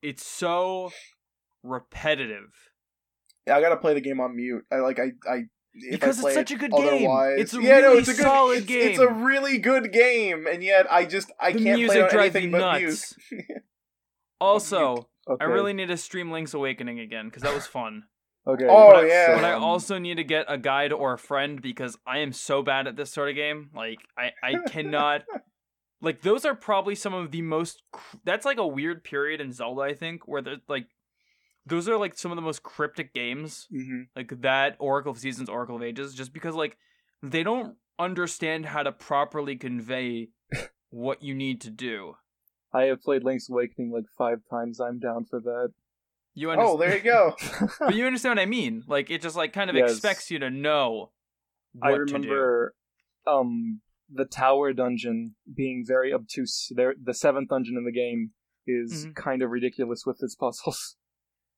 Speaker 2: it's so repetitive
Speaker 4: I gotta play the game on mute. I like I I
Speaker 2: because
Speaker 4: I
Speaker 2: it's such a good game. It's a
Speaker 4: yeah, no, it's a good,
Speaker 2: solid
Speaker 4: it's,
Speaker 2: game.
Speaker 4: It's a really good game, and yet I just I
Speaker 2: the
Speaker 4: can't
Speaker 2: music
Speaker 4: play it on
Speaker 2: drives
Speaker 4: anything
Speaker 2: me
Speaker 4: but
Speaker 2: nuts.
Speaker 4: mute.
Speaker 2: Also,
Speaker 5: Okay.
Speaker 2: I really need to stream Link's Awakening again because that was fun.
Speaker 5: okay.
Speaker 4: Oh,
Speaker 5: but-
Speaker 4: yeah.
Speaker 2: But I
Speaker 5: um,
Speaker 2: also need to get a guide or a friend because I am so bad at this sort of game. Like I, I cannot. like those are probably some of the most. cr- That's like a weird period in Zelda, I think, where there's like, those are like some of the most cryptic games.
Speaker 5: mhm.
Speaker 2: Like that Oracle of Seasons, Oracle of Ages, just because like they don't understand how to properly convey what you need to do.
Speaker 5: I have played Link's Awakening like five times. I'm down for that.
Speaker 2: You
Speaker 4: Oh, there you go.
Speaker 2: but you understand what I mean? Like it just like kind of
Speaker 5: Yes.
Speaker 2: expects you to know.
Speaker 5: I
Speaker 2: what to do.
Speaker 5: remember um the tower dungeon being very obtuse. There, the seventh dungeon in the game is
Speaker 2: Mhm.
Speaker 5: kind of ridiculous with its puzzles.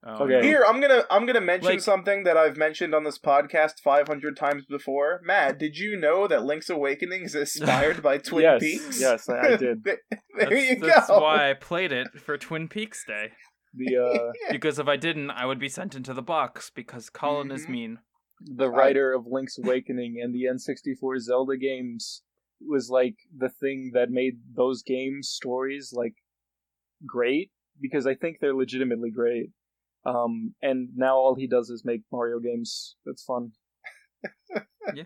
Speaker 2: Oh,
Speaker 5: Okay.
Speaker 4: Here, I'm gonna I'm gonna mention
Speaker 2: Like-
Speaker 4: something that I've mentioned on this podcast 500 times before. Matt, did you know that Link's Awakening is inspired by Twin
Speaker 5: Yes,
Speaker 4: Peaks?
Speaker 5: yes, I- I did.
Speaker 4: there
Speaker 2: That's,
Speaker 4: you
Speaker 2: that's
Speaker 4: go.
Speaker 2: why I played it for Twin Peaks Day.
Speaker 5: The uh,
Speaker 2: Because if I didn't, I would be sent into the box because Colin is
Speaker 4: Mhm.
Speaker 2: mean.
Speaker 5: the writer of Link's Awakening and the N64 Zelda games was like the thing that made those games stories like great because I think they're legitimately great. Um, and now all he does is make Mario games. That's fun.
Speaker 2: Yeah.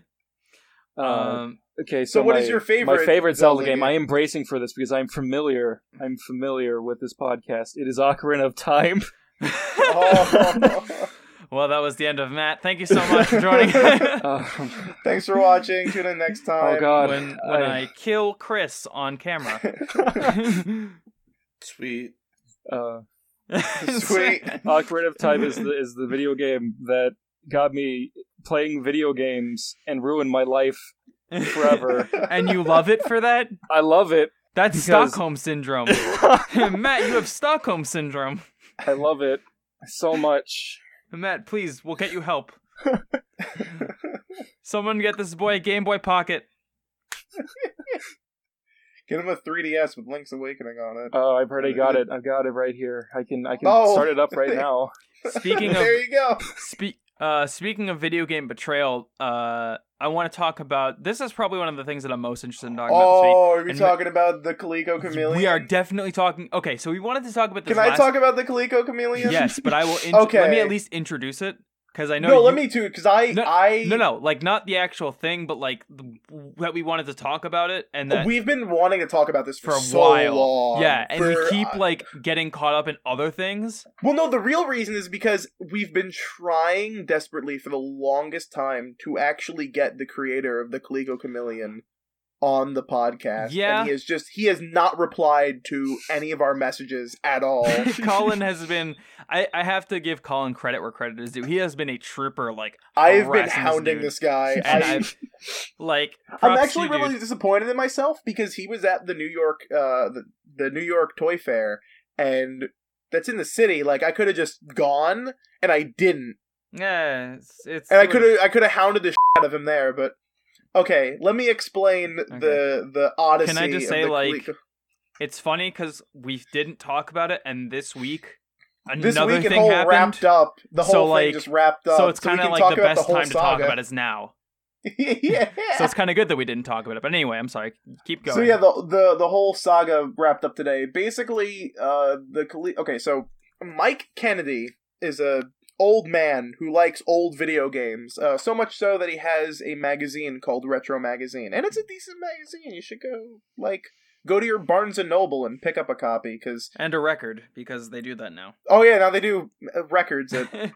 Speaker 5: Uh,
Speaker 2: Um,
Speaker 5: okay, so,
Speaker 4: So what
Speaker 5: my,
Speaker 4: is your favorite
Speaker 5: my favorite Zelda,
Speaker 4: Zelda
Speaker 5: game?
Speaker 4: game?
Speaker 5: I am bracing for this because I'm familiar. I'm familiar with this podcast. It is Ocarina of Time.
Speaker 4: Oh.
Speaker 2: well, that was the end of Matt. Thank you so much for joining.
Speaker 5: Um,
Speaker 4: Thanks for watching. Tune in next time.
Speaker 5: oh God!
Speaker 2: when when I kill Chris on camera.
Speaker 3: Sweet.
Speaker 5: uh,
Speaker 4: Sweet.
Speaker 5: Ocarina of Time is the is the video game that got me playing video games and ruined my life forever.
Speaker 2: and you love it for that?
Speaker 5: I love it.
Speaker 2: That's
Speaker 5: Because-
Speaker 2: Stockholm syndrome. Matt, you have Stockholm syndrome.
Speaker 5: I love it so much.
Speaker 2: Matt, please, we'll get you help. Someone get this boy a Game Boy Pocket.
Speaker 4: Get him a 3DS with Link's Awakening on it.
Speaker 5: Oh, I've already got it. I've got it right here. I can I can
Speaker 4: Oh.
Speaker 5: start it up right now.
Speaker 2: Speaking of
Speaker 4: there you go.
Speaker 2: Spe- uh, speaking of video game betrayal, uh, I want to talk about. This is probably one of the things that I'm most interested in talking
Speaker 4: Oh, are we
Speaker 2: And-
Speaker 4: talking about the Coleco
Speaker 2: about this week.
Speaker 4: Chameleon?
Speaker 2: We are definitely talking. Okay, so we wanted to talk about this.
Speaker 4: Can I
Speaker 2: last-
Speaker 4: talk about the Coleco Chameleon?
Speaker 2: Yes, but I will. Int- Let me at least introduce it because I know.
Speaker 4: No,
Speaker 2: you-
Speaker 4: let me too, because I,
Speaker 2: No,
Speaker 4: I,
Speaker 2: No, no, like not the actual thing, but like the, that we wanted to talk about it, and that
Speaker 4: We've been wanting to talk about this for,
Speaker 2: for a
Speaker 4: so
Speaker 2: while.
Speaker 4: long.
Speaker 2: yeah, and we keep
Speaker 4: uh,
Speaker 2: like getting caught up in other things.
Speaker 4: Well, no, the real reason is because we've been trying desperately for the longest time to actually get the creator of the Coleco Chameleon on the podcast.
Speaker 2: Yeah.
Speaker 4: And he has just he has not replied to any of our messages at all.
Speaker 2: Colin has been. I, I have to give Colin credit where credit is due. He has been a trooper. Like
Speaker 4: I've been hounding
Speaker 2: dude.
Speaker 4: this guy.
Speaker 2: and
Speaker 4: I,
Speaker 2: I've like.
Speaker 4: I'm actually
Speaker 2: you, dude.
Speaker 4: really disappointed in myself because he was at the New York uh the, the New York Toy Fair and that's in the city. Like I could have just gone, and I didn't,
Speaker 2: Yeah, it's, it's
Speaker 4: and I could have I could have hounded the shit out of him there. But okay, let me explain the the odyssey.
Speaker 2: Can I just say,
Speaker 4: the
Speaker 2: like, It's funny because we didn't talk about it, and this week
Speaker 4: this
Speaker 2: another
Speaker 4: week it
Speaker 2: thing happened.
Speaker 4: wrapped up. The whole
Speaker 2: So,
Speaker 4: thing
Speaker 2: like-
Speaker 4: just wrapped up.
Speaker 2: so it's kind of like the best
Speaker 4: whole
Speaker 2: time to talk about is now.
Speaker 4: yeah.
Speaker 2: So it's kind of good that we didn't talk about it. But anyway, I'm sorry. Keep going.
Speaker 4: So yeah, the the the whole saga wrapped up today. Basically, uh, the okay, so Mike Kennedy is a old man who likes old video games. Uh, so much so that he has a magazine called Retro Magazine, and it's a decent magazine. You should go like go to your Barnes and Noble and pick up a copy because
Speaker 2: and a record because they do that now.
Speaker 4: oh yeah, now they do uh, records at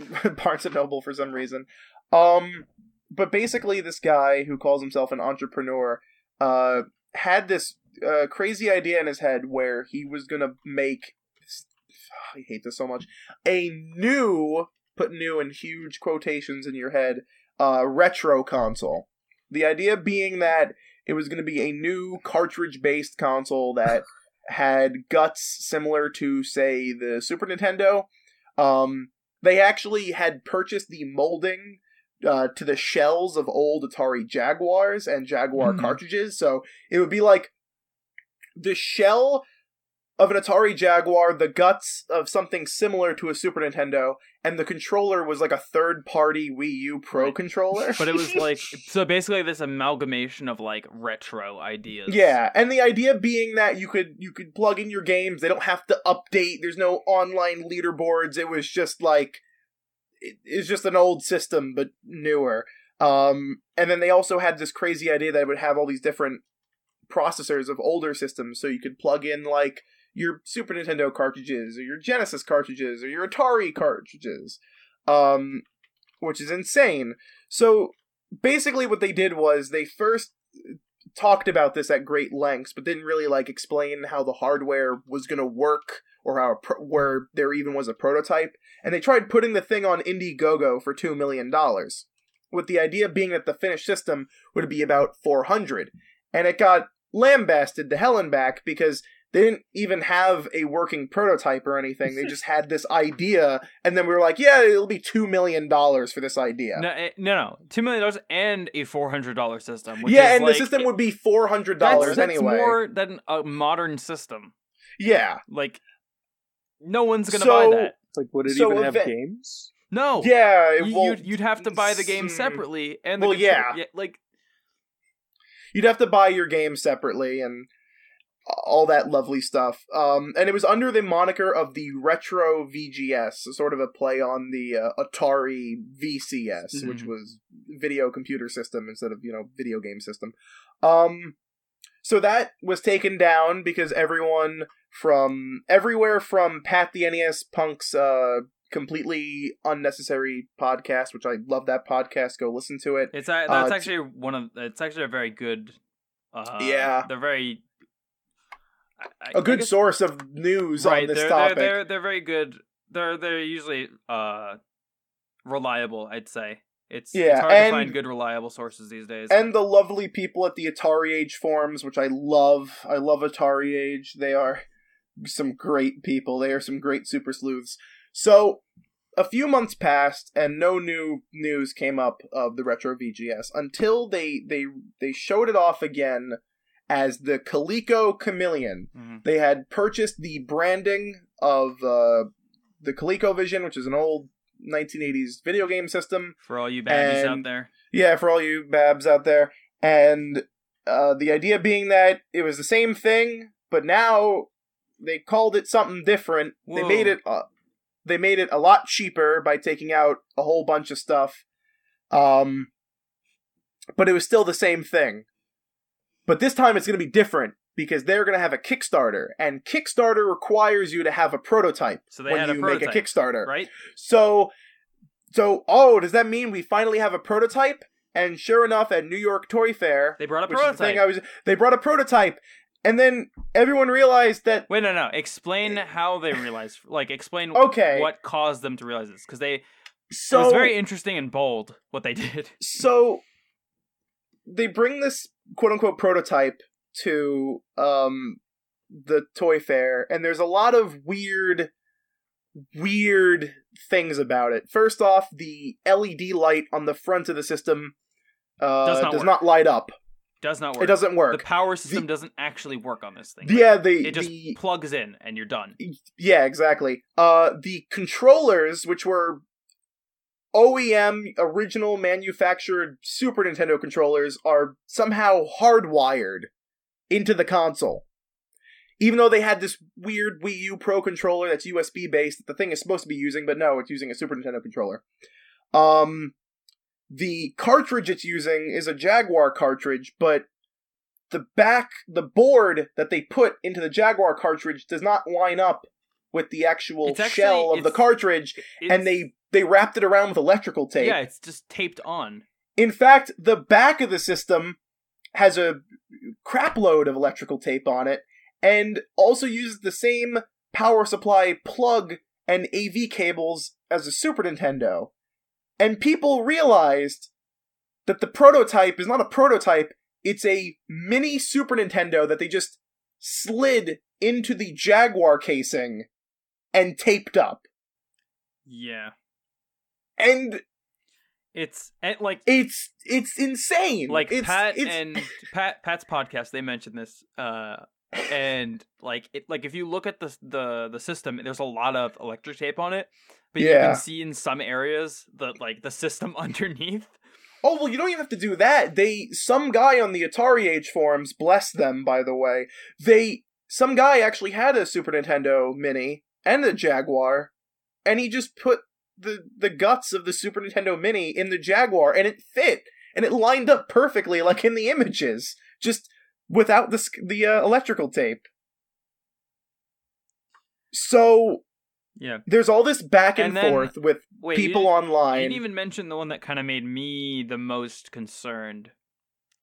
Speaker 4: Barnes and Noble for some reason. Um, but basically, this guy who calls himself an entrepreneur, uh, had this uh, crazy idea in his head where he was gonna make. I hate this so much. A new, put new in huge quotations in your head, uh, retro console. The idea being that it was going to be a new cartridge based console that had guts similar to, say, the Super Nintendo. Um, they actually had purchased the molding uh, to the shells of old Atari Jaguars and Jaguar
Speaker 2: Mhm.
Speaker 4: cartridges. So it would be like the shell of an Atari Jaguar, the guts of something similar to a Super Nintendo, and the controller was like a third party Wii U Pro
Speaker 2: Right.
Speaker 4: controller.
Speaker 2: But it was like so basically this amalgamation of like retro ideas.
Speaker 4: Yeah, and the idea being that you could you could plug in your games, they don't have to update. There's no online leaderboards. It was just like it- it's just an old system but newer. Um, and then they also had this crazy idea that it would have all these different processors of older systems, so you could plug in like your Super Nintendo cartridges or your Genesis cartridges or your Atari cartridges, um, which is insane. So basically, what they did was they first talked about this at great lengths, but didn't really like explain how the hardware was going to work or how pro- where there even was a prototype. And they tried putting the thing on Indiegogo for two million dollars, with the idea being that the finished system would be about four hundred, and it got lambasted to hell and back because they didn't even have a working prototype or anything. They just had this idea, and then we were like, "Yeah, it'll be two million dollars for this idea."
Speaker 2: No, eh, no, no, two million dollars and a four hundred dollar system. Which
Speaker 4: yeah,
Speaker 2: is
Speaker 4: and
Speaker 2: like,
Speaker 4: the system would be four hundred
Speaker 2: that's,
Speaker 4: dollars
Speaker 2: that's
Speaker 4: anyway.
Speaker 2: more than a modern system.
Speaker 4: Yeah,
Speaker 2: Like, no one's gonna
Speaker 4: So-
Speaker 2: buy that.
Speaker 5: Like, would it
Speaker 4: So
Speaker 5: even have
Speaker 4: event-
Speaker 5: games?
Speaker 2: No.
Speaker 4: yeah. it-
Speaker 2: you, you'd, you'd have to buy the game separately, and the
Speaker 4: well,
Speaker 2: control-
Speaker 4: yeah.
Speaker 2: like
Speaker 4: you'd have to buy your game separately and all that lovely stuff. Um, and it was under the moniker of the Retro VGS, so sort of a play on the uh, Atari VCS, which
Speaker 2: Mhm.
Speaker 4: was video computer system instead of you know video game system. Um, so that was taken down because everyone from everywhere from Pat the NES Punk's uh, completely unnecessary podcast, which I love that podcast. Go listen to it.
Speaker 2: it's
Speaker 4: Uh,
Speaker 2: that's
Speaker 4: t-
Speaker 2: actually one of it's actually a very good. Uh,
Speaker 4: Yeah.
Speaker 2: they're very. I-
Speaker 4: A good
Speaker 2: guess-
Speaker 4: source of news
Speaker 2: right,
Speaker 4: on this
Speaker 2: they're,
Speaker 4: topic.
Speaker 2: They're, they're they're very good. They're they're usually uh reliable. I'd say it's
Speaker 4: Yeah,
Speaker 2: it's hard to
Speaker 4: and-
Speaker 2: find good reliable sources these days.
Speaker 4: and the lovely people at the Atari Age forums, which I love. I love Atari Age. They are some great people. They are some great super sleuths. So, a few months passed, and no new news came up of the retro VGS until they they they showed it off again as the Coleco Chameleon.
Speaker 2: Mhm.
Speaker 4: They had purchased the branding of uh, the ColecoVision, which is an old 1980s video game system.
Speaker 2: for all you babs out there,
Speaker 4: Yeah, for all you babs out there. And uh, the idea being that it was the same thing, but now they called it something different. They made it uh, they made it a lot cheaper by taking out a whole bunch of stuff. Um but it was still the same thing. But this time it's going to be different because they're going to have a Kickstarter and Kickstarter requires you to have a prototype
Speaker 2: so they
Speaker 4: when you
Speaker 2: a
Speaker 4: make a Kickstarter.
Speaker 2: right?
Speaker 4: So, so oh, does that mean we finally have a prototype? And sure enough, at New York Toy Fair,
Speaker 2: They brought a
Speaker 4: the
Speaker 2: prototype.
Speaker 4: thing I was, they brought a prototype, and then everyone realized that
Speaker 2: Wait, no, no. Explain how they realized. Like, explain
Speaker 4: okay,
Speaker 2: what caused them to realize this, because they
Speaker 4: so
Speaker 2: it was very interesting and bold what they did.
Speaker 4: so they bring this quote unquote prototype to um the toy fair, and there's a lot of weird weird things about it. First off, the LED light on the front of the system uh,
Speaker 2: Does
Speaker 4: does,
Speaker 2: not
Speaker 4: not, light up.
Speaker 2: Does not work.
Speaker 4: It doesn't work.
Speaker 2: The power system doesn't actually work on this thing.
Speaker 4: yeah, the
Speaker 2: It just
Speaker 4: the
Speaker 2: plugs in and you're done.
Speaker 4: yeah, exactly. Uh, the controllers, which were OEM original manufactured Super Nintendo controllers, are somehow hardwired into the console. Even though they had this weird Wii U Pro controller that's USB based that the thing is supposed to be using, but no, it's using a Super Nintendo controller. Um, the cartridge it's using is a Jaguar cartridge, but the back, the board that they put into the Jaguar cartridge does not line up with the actual
Speaker 2: actually-
Speaker 4: shell of the cartridge, and they they wrapped it around with electrical tape.
Speaker 2: yeah, it's just taped on.
Speaker 4: In fact, the back of the system has a crapload of electrical tape on it, and also uses the same power supply plug and AV cables as a Super Nintendo. And people realized that the prototype is not a prototype, it's a mini Super Nintendo that they just slid into the Jaguar casing and taped up.
Speaker 2: Yeah,
Speaker 4: And
Speaker 2: it's and like
Speaker 4: it's it's insane.
Speaker 2: like
Speaker 4: it's,
Speaker 2: Pat
Speaker 4: it's,
Speaker 2: and Pat Pat's podcast. They mentioned this, uh, and like it like if you look at the the the system, there's a lot of electric tape on it, but you can see in some areas the like the system underneath.
Speaker 4: Oh well, you don't even have to do that. They some guy on the Atari Age forums, bless them, by the way. They some guy actually had a Super Nintendo Mini and a Jaguar, and he just put the the guts of the Super Nintendo Mini in the Jaguar, and it fit, and it lined up perfectly, like in the images, just without the the uh, electrical tape. So
Speaker 2: Yeah.
Speaker 4: there's all this back and,
Speaker 2: And then-
Speaker 4: forth with
Speaker 2: Wait,
Speaker 4: people
Speaker 2: didn't-
Speaker 4: online.
Speaker 2: You didn't even mention the one that kind of made me the most concerned.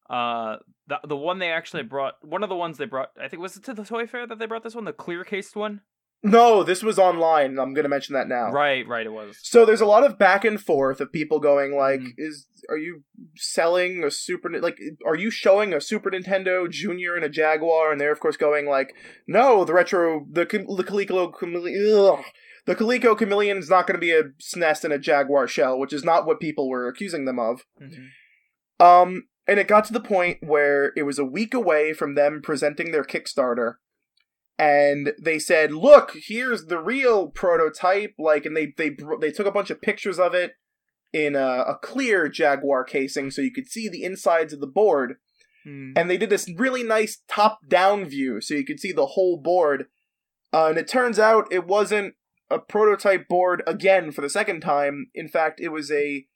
Speaker 2: Uh, the the one they actually brought, one of the ones they brought, I think was it to the toy fair that they brought this one, the clear cased one.
Speaker 4: No, this was online. I'm going to mention that now.
Speaker 2: Right, right, it was.
Speaker 4: So there's a lot of back and forth of people going like,
Speaker 2: Mhm.
Speaker 4: "Is are you selling a Super like are you showing a Super Nintendo Junior and a Jaguar?" And they're of course going like, "No, the retro the the Coleco Chameleon ugh. the Coleco Chameleon is not going to be a SNES and a Jaguar shell, which is not what people were accusing them of."
Speaker 2: Mhm.
Speaker 4: Um, and it got to the point where it was a week away from them presenting their Kickstarter, and they said, "Look, here's the real prototype." Like, and they they they took a bunch of pictures of it in a, a clear Jaguar casing, so you could see the insides of the board.
Speaker 2: Hmm.
Speaker 4: And they did this really nice top-down view, so you could see the whole board. Uh, and it turns out it wasn't a prototype board again for the second time. In fact, it was a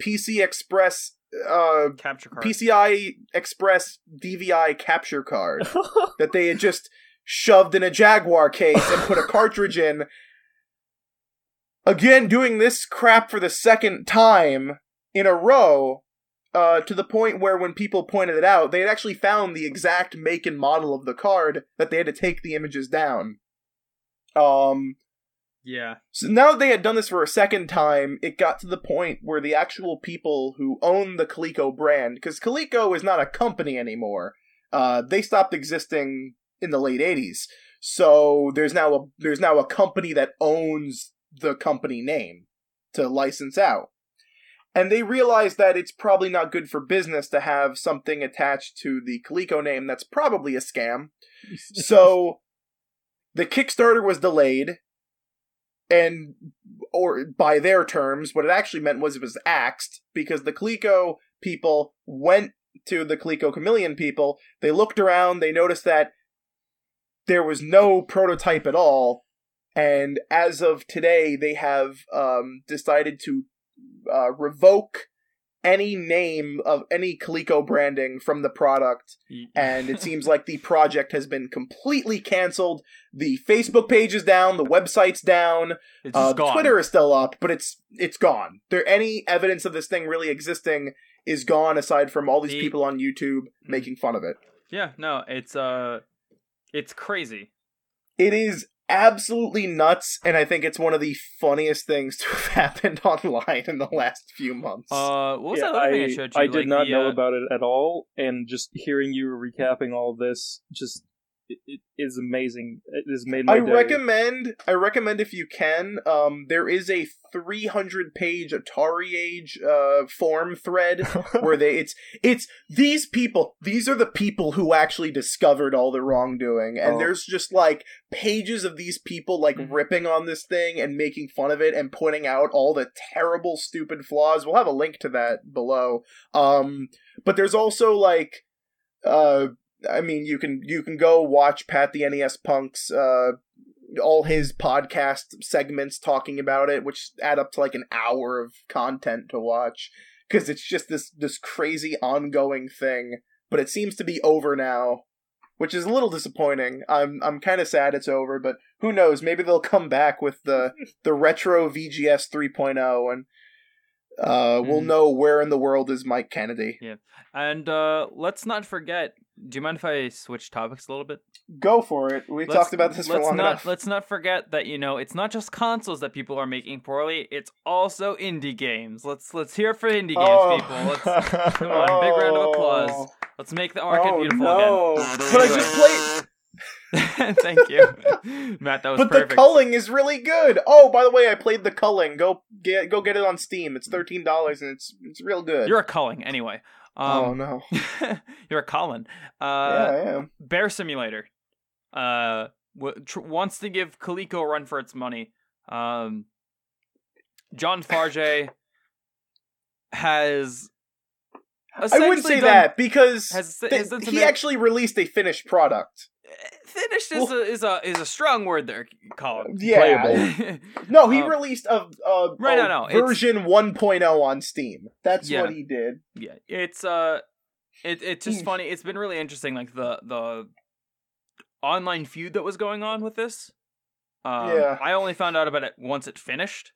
Speaker 4: PC Express uh,
Speaker 2: Capture card.
Speaker 4: PCI Express DVI capture card that they had just shoved in a Jaguar case and put a cartridge in. Again, doing this crap for the second time in a row, uh, to the point where when people pointed it out, they had actually found the exact make and model of the card that they had to take the images down. Um,
Speaker 2: Yeah.
Speaker 4: so now that they had done this for a second time, it got to the point where the actual people who own the Coleco brand, because Coleco is not a company anymore, uh, they stopped existing in the late '80s. So there's now a there's now a company that owns the company name to license out, and they realized that it's probably not good for business to have something attached to the Coleco name that's probably a scam. So the Kickstarter was delayed and or by their terms, what it actually meant was it was axed because the Coleco people went to the Coleco Chameleon people. They looked around, they noticed that there was no prototype at all, and as of today, they have um, decided to uh, revoke any name of any Coleco branding from the product and it seems like the project has been completely canceled. The Facebook page is down, the website's down,
Speaker 2: it's
Speaker 4: uh,
Speaker 2: gone.
Speaker 4: Twitter is still up, but it's it's gone. There any evidence of this thing really existing is gone aside from all these
Speaker 2: The-
Speaker 4: people on YouTube making fun of it.
Speaker 2: Yeah, no, it's uh, it's crazy.
Speaker 4: It is absolutely nuts, and I think it's one of the funniest things to have happened online in the last few months.
Speaker 2: Uh, what was
Speaker 5: Yeah,
Speaker 2: that other thing I
Speaker 5: I,
Speaker 2: showed you?
Speaker 5: I did
Speaker 2: Like
Speaker 5: not
Speaker 2: the,
Speaker 5: know
Speaker 2: uh,
Speaker 5: about it at all, and just hearing you recapping all this just it, it is amazing. It has made my
Speaker 4: I
Speaker 5: day.
Speaker 4: recommend. I recommend if you can. Um, there is a 300 page Atari Age uh forum thread where they it's it's these people. These are the people who actually discovered all the wrongdoing, and
Speaker 5: Oh.
Speaker 4: there's just like pages of these people like
Speaker 2: Mhm.
Speaker 4: ripping on this thing and making fun of it and pointing out all the terrible, stupid flaws. We'll have a link to that below. Um, but there's also like uh I mean, you can you can go watch Pat the NES Punk's uh, all his podcast segments talking about it, which add up to like an hour of content to watch because it's just this this crazy ongoing thing. But it seems to be over now, which is a little disappointing. I'm I'm kind of sad it's over, but who knows? Maybe they'll come back with the the retro VGS 3.0 and. Uh, we'll
Speaker 2: Mhm.
Speaker 4: know where in the world is Mike Kennedy.
Speaker 2: Yeah, And uh, let's not forget. Do you mind if I switch topics a little bit?
Speaker 4: Go for it. We talked about this for long
Speaker 2: not,
Speaker 4: enough.
Speaker 2: Let's not forget that you know it's not just consoles that people are making poorly. It's also indie games. Let's let's hear for indie games,
Speaker 4: Oh.
Speaker 2: people. Let's come on, big round of applause. Oh. Let's make the market
Speaker 4: oh,
Speaker 2: beautiful
Speaker 4: no.
Speaker 2: again.
Speaker 4: But I just played.
Speaker 2: Thank you, Matt. That was
Speaker 4: But
Speaker 2: perfect.
Speaker 4: the culling is really good. Oh, by the way, I played the culling. Go get go get it on Steam. It's thirteen dollars and it's it's real good.
Speaker 2: You're a culling anyway.
Speaker 4: Oh
Speaker 2: Um,
Speaker 4: no.
Speaker 2: you're a Colin.
Speaker 4: yeah,
Speaker 2: Uh,
Speaker 4: I am.
Speaker 2: Bear Simulator uh, w- tr- wants to give Coleco a run for its money. Um, John Farjay has.
Speaker 4: I
Speaker 2: wouldn't
Speaker 4: say
Speaker 2: done-
Speaker 4: that because
Speaker 2: has-
Speaker 4: th-
Speaker 2: has
Speaker 4: he actually released a finished product.
Speaker 2: Finished is a is a is a strong word there, Colin.
Speaker 4: Yeah.
Speaker 5: Playable.
Speaker 4: No, he
Speaker 2: Um,
Speaker 4: released a, a,
Speaker 2: Right,
Speaker 4: a
Speaker 2: no, no, it's-
Speaker 4: version 1.0 on Steam. That's
Speaker 2: Yeah.
Speaker 4: what he did.
Speaker 2: yeah, it's uh, it it's just funny. It's been really interesting, like the the online feud that was going on with this. Um,
Speaker 4: Yeah.
Speaker 2: I only found out about it once it finished.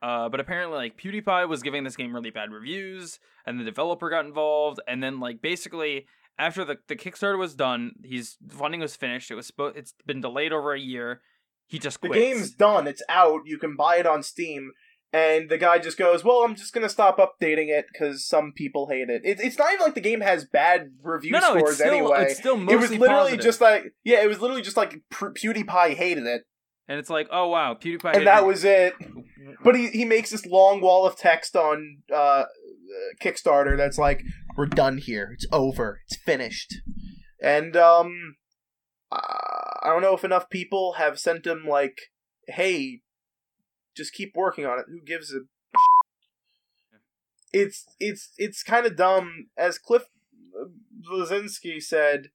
Speaker 2: Uh, but apparently, like PewDiePie was giving this game really bad reviews, and the developer got involved, and then like basically after the the Kickstarter was done, his funding was finished. It was supposed it's been delayed over a year. He just
Speaker 4: The game's done. It's out. You can buy it on Steam. And the guy just goes, "Well, I'm just gonna stop updating it because some people hate it." it. It's not even like the game has bad review
Speaker 2: no, no,
Speaker 4: scores
Speaker 2: it's still
Speaker 4: anyway.
Speaker 2: it's still mostly
Speaker 4: it was literally
Speaker 2: positive.
Speaker 4: just like, yeah, it was literally just like PewDiePie hated it,
Speaker 2: and it's like, oh wow, PewDiePie,
Speaker 4: and
Speaker 2: hated
Speaker 4: that
Speaker 2: it.
Speaker 4: was it. But he he makes this long wall of text on uh, Kickstarter that's like, "We're done here. It's over. It's finished." And um, I don't know if enough people have sent him like, "Hey, just keep working on it. Who gives a?" It's it's it's kind of dumb, as Cliff Bleszinski said.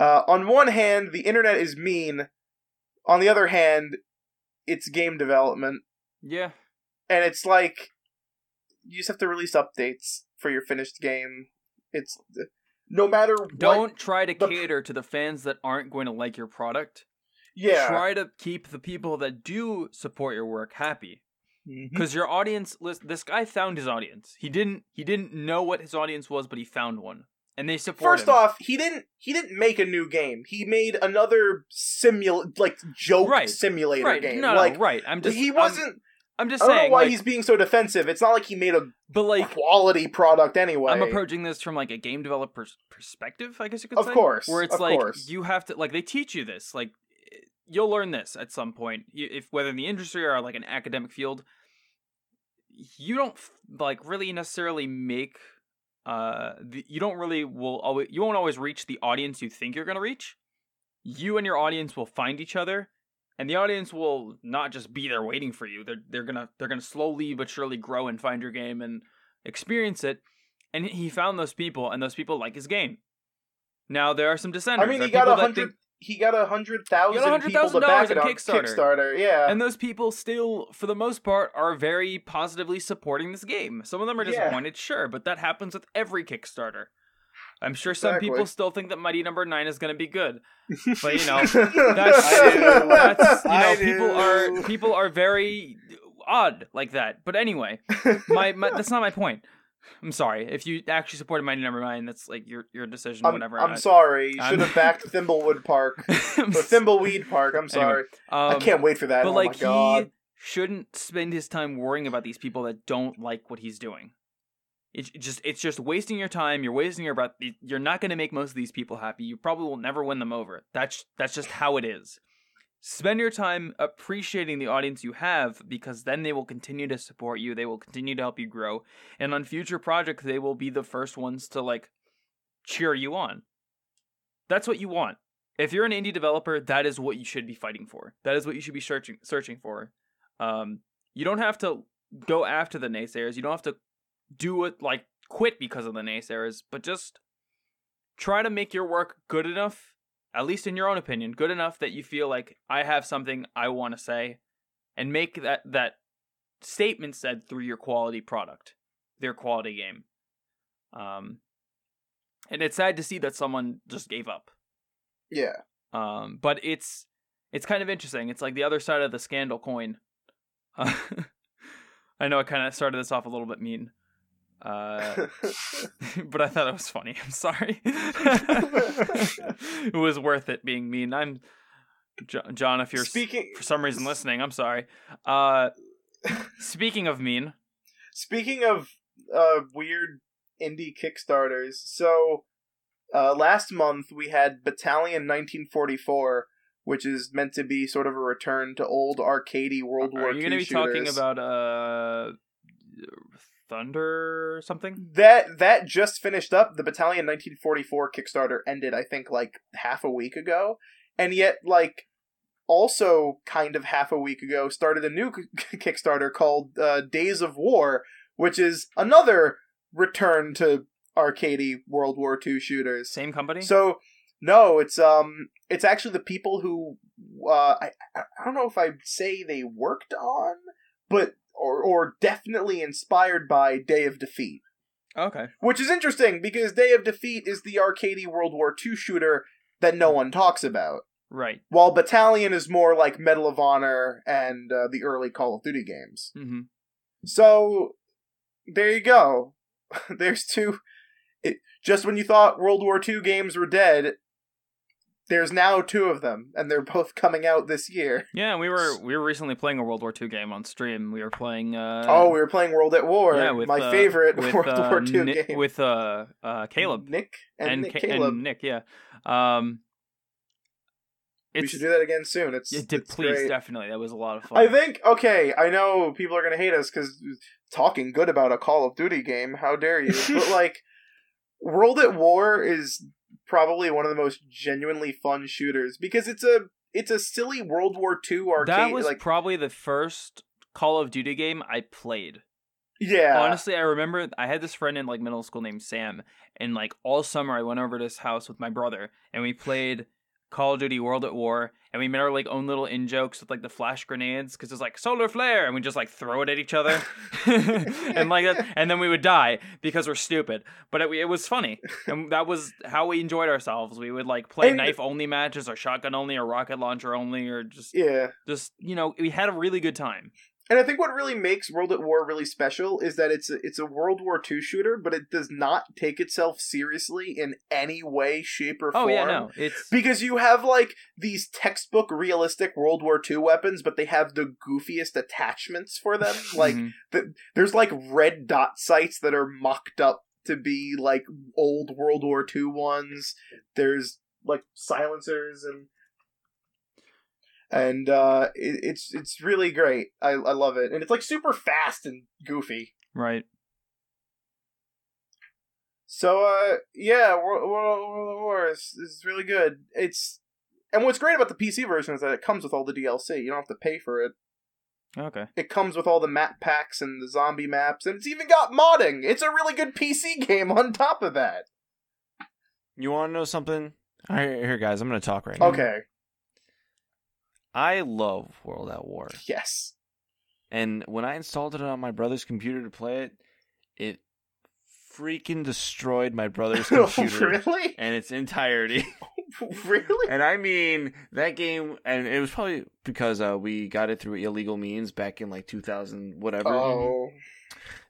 Speaker 4: Uh, on one hand, the internet is mean. On the other hand, it's game development
Speaker 2: yeah.
Speaker 4: and it's like you just have to release updates for your finished game. It's no matter.
Speaker 2: Don't try to
Speaker 4: the-
Speaker 2: cater to the fans that aren't going to like your product.
Speaker 4: yeah.
Speaker 2: Try to keep the people that do support your work happy.
Speaker 4: Mm-hmm.
Speaker 2: Because your audience, this guy found his audience. He didn't. He didn't know what his audience was, but he found one, and they support
Speaker 4: First
Speaker 2: him.
Speaker 4: off, he didn't he didn't make a new game. He made another simul like joke
Speaker 2: Right.
Speaker 4: simulator
Speaker 2: right?
Speaker 4: game.
Speaker 2: No,
Speaker 4: like
Speaker 2: no, right. I'm just.
Speaker 4: he wasn't.
Speaker 2: I'm, just
Speaker 4: I don't
Speaker 2: saying.
Speaker 4: know why
Speaker 2: like,
Speaker 4: he's being so defensive. It's not like he made a
Speaker 2: But like,
Speaker 4: quality product anyway.
Speaker 2: I'm approaching this from like a game developer's perspective, I guess you could
Speaker 4: Of
Speaker 2: say.
Speaker 4: course,
Speaker 2: Where it's
Speaker 4: of
Speaker 2: like
Speaker 4: course.
Speaker 2: you have to like they teach you this. Like you'll learn this at some point. If whether in the industry or like an academic field, you don't like really necessarily make uh the, you don't really will always you won't always reach the audience you think you're going to reach. You and your audience will find each other and the audience will not just be there waiting for you. They're they're gonna they're gonna slowly but surely grow and find your game and experience it. And he found those people, and those people like his game. Now there are some dissenters.
Speaker 4: I mean, he got a hundred.
Speaker 2: think-
Speaker 4: He got a hundred thousand
Speaker 2: $100,000
Speaker 4: people to back it
Speaker 2: on Kickstarter.
Speaker 4: Kickstarter. Yeah,
Speaker 2: and those people still, for the most part, are very positively supporting this game. Some of them are
Speaker 4: Yeah.
Speaker 2: disappointed, sure, but that happens with every Kickstarter. I'm sure some
Speaker 4: Exactly.
Speaker 2: people still think that Mighty Number Nine is going to be good, but you know, that's that's you know people are people are very odd like that. But anyway, my, my that's not my point. I'm sorry if you actually supported Mighty Number Nine. That's like your your decision.
Speaker 4: I'm,
Speaker 2: whatever.
Speaker 4: I'm
Speaker 2: I-
Speaker 4: sorry. You should have backed Thimblewood Park
Speaker 2: I'm
Speaker 4: or
Speaker 2: s-
Speaker 4: Thimbleweed Park. I'm sorry. I
Speaker 2: um,
Speaker 4: can't wait for that.
Speaker 2: But
Speaker 4: oh
Speaker 2: like
Speaker 4: my god.
Speaker 2: he shouldn't spend his time worrying about these people that don't like what he's doing. It's just it's just wasting your time. You're wasting your breath. You're not going to make most of these people happy. You probably will never win them over. That's that's just how it is. Spend your time appreciating the audience you have because then they will continue to support you. They will continue to help you grow. And on future projects, they will be the first ones to like cheer you on. That's what you want. If you're an indie developer, that is what you should be fighting for. That is what you should be searching searching for. Um, you don't have to go after the naysayers. You don't have to do it like quit because of the naysayers, but just try to make your work good enough, at least in your own opinion, good enough that you feel like I have something I want to say and make that that statement said through your quality product, their quality game. Um and it's sad to see that someone just gave up.
Speaker 4: Yeah.
Speaker 2: Um but it's it's kind of interesting. It's like the other side of the scandal coin. Uh, I know I kind of started this off a little bit mean. Uh, but I thought it was funny. I'm sorry. it was worth it being mean. I'm John. If you're
Speaker 4: speaking
Speaker 2: for some reason listening, I'm sorry. Uh, speaking of mean,
Speaker 4: speaking of uh, weird indie kickstarters, so uh, last month we had Battalion 1944, which is meant to be sort of a return to old arcadey World War.
Speaker 2: Are you
Speaker 4: going to
Speaker 2: be
Speaker 4: shooters.
Speaker 2: talking about uh? Thunder or something?
Speaker 4: That that just finished up. The Battalion 1944 Kickstarter ended, I think, like half a week ago, and yet, like, also kind of half a week ago, started a new Kickstarter called uh, Days of War, which is another return to arcadey World War II shooters.
Speaker 2: Same company.
Speaker 4: So no, it's um, it's actually the people who uh, I I don't know if I'd say they worked on, but or or definitely inspired by Day of Defeat.
Speaker 2: Okay.
Speaker 4: Which is interesting because Day of Defeat is the arcadey World War II shooter that no one talks about.
Speaker 2: Right.
Speaker 4: While Battalion is more like Medal of Honor and uh, the early Call of Duty games.
Speaker 2: Mm-hmm.
Speaker 4: So there you go. There's two. It, just when you thought World War II games were dead, there's now two of them, and they're both coming out this year.
Speaker 2: Yeah, we were we were recently playing a World War II game on stream. We were playing. Uh,
Speaker 4: oh, we were playing World at War.
Speaker 2: yeah, with
Speaker 4: my
Speaker 2: uh,
Speaker 4: favorite
Speaker 2: with,
Speaker 4: World
Speaker 2: uh,
Speaker 4: War II
Speaker 2: Nick,
Speaker 4: game
Speaker 2: with uh, uh, Caleb
Speaker 4: Nick and,
Speaker 2: and,
Speaker 4: Nick
Speaker 2: Ca-
Speaker 4: Caleb.
Speaker 2: and Nick. Yeah. Um,
Speaker 4: we should do that again soon. It's,
Speaker 2: yeah, d-
Speaker 4: it's
Speaker 2: please
Speaker 4: great.
Speaker 2: definitely that was a lot of fun.
Speaker 4: I think okay. I know people are gonna hate us because talking good about a Call of Duty game. How dare you? but like, World at War is probably one of the most genuinely fun shooters because it's a it's a silly World War II arcade.
Speaker 2: that was
Speaker 4: like,
Speaker 2: probably the first Call of Duty game I played.
Speaker 4: yeah,
Speaker 2: Honestly, I remember I had this friend in like middle school named Sam, and like all summer I went over to his house with my brother, and we played Call of Duty World at War, and we made our like own little in jokes with like the flash grenades because it's like solar flare, and we just like throw it at each other, and like that, and then we would die because we're stupid. But it, it was funny, and that was how we enjoyed ourselves. We would like play
Speaker 4: And-
Speaker 2: knife only matches, or shotgun only, or rocket launcher only, or just
Speaker 4: yeah.
Speaker 2: just you know we had a really good time.
Speaker 4: And I think what really makes World at War really special is that it's a, it's a World War II shooter, but it does not take itself seriously in any way, shape, or form.
Speaker 2: Oh yeah, no, it's
Speaker 4: Because you have like these textbook realistic World War II weapons, but they have the goofiest attachments for them. Like
Speaker 2: Mhm.
Speaker 4: the, there's like red dot sights that are mocked up to be like old World War II ones. There's like silencers and and uh it, it's it's really great. I I love it. And it's like super fast and goofy.
Speaker 2: right.
Speaker 4: So uh yeah, World, World, World of War is, is really good. It's and what's great about the PC version is that it comes with all the DLC. You don't have to pay for it.
Speaker 2: Okay.
Speaker 4: It comes with all the map packs and the zombie maps, and it's even got modding. It's a really good PC game on top of that.
Speaker 3: You want to know something? All right, here, guys. I'm going to talk right now.
Speaker 4: Okay.
Speaker 3: I love World at War,
Speaker 4: Yes.
Speaker 3: and when I installed it on my brother's computer to play it, it freaking destroyed my brother's computer
Speaker 4: really?
Speaker 3: in its entirety.
Speaker 4: really?
Speaker 3: and I mean that game, and it was probably because uh, we got it through illegal means back in like 2000, whatever.
Speaker 4: Oh.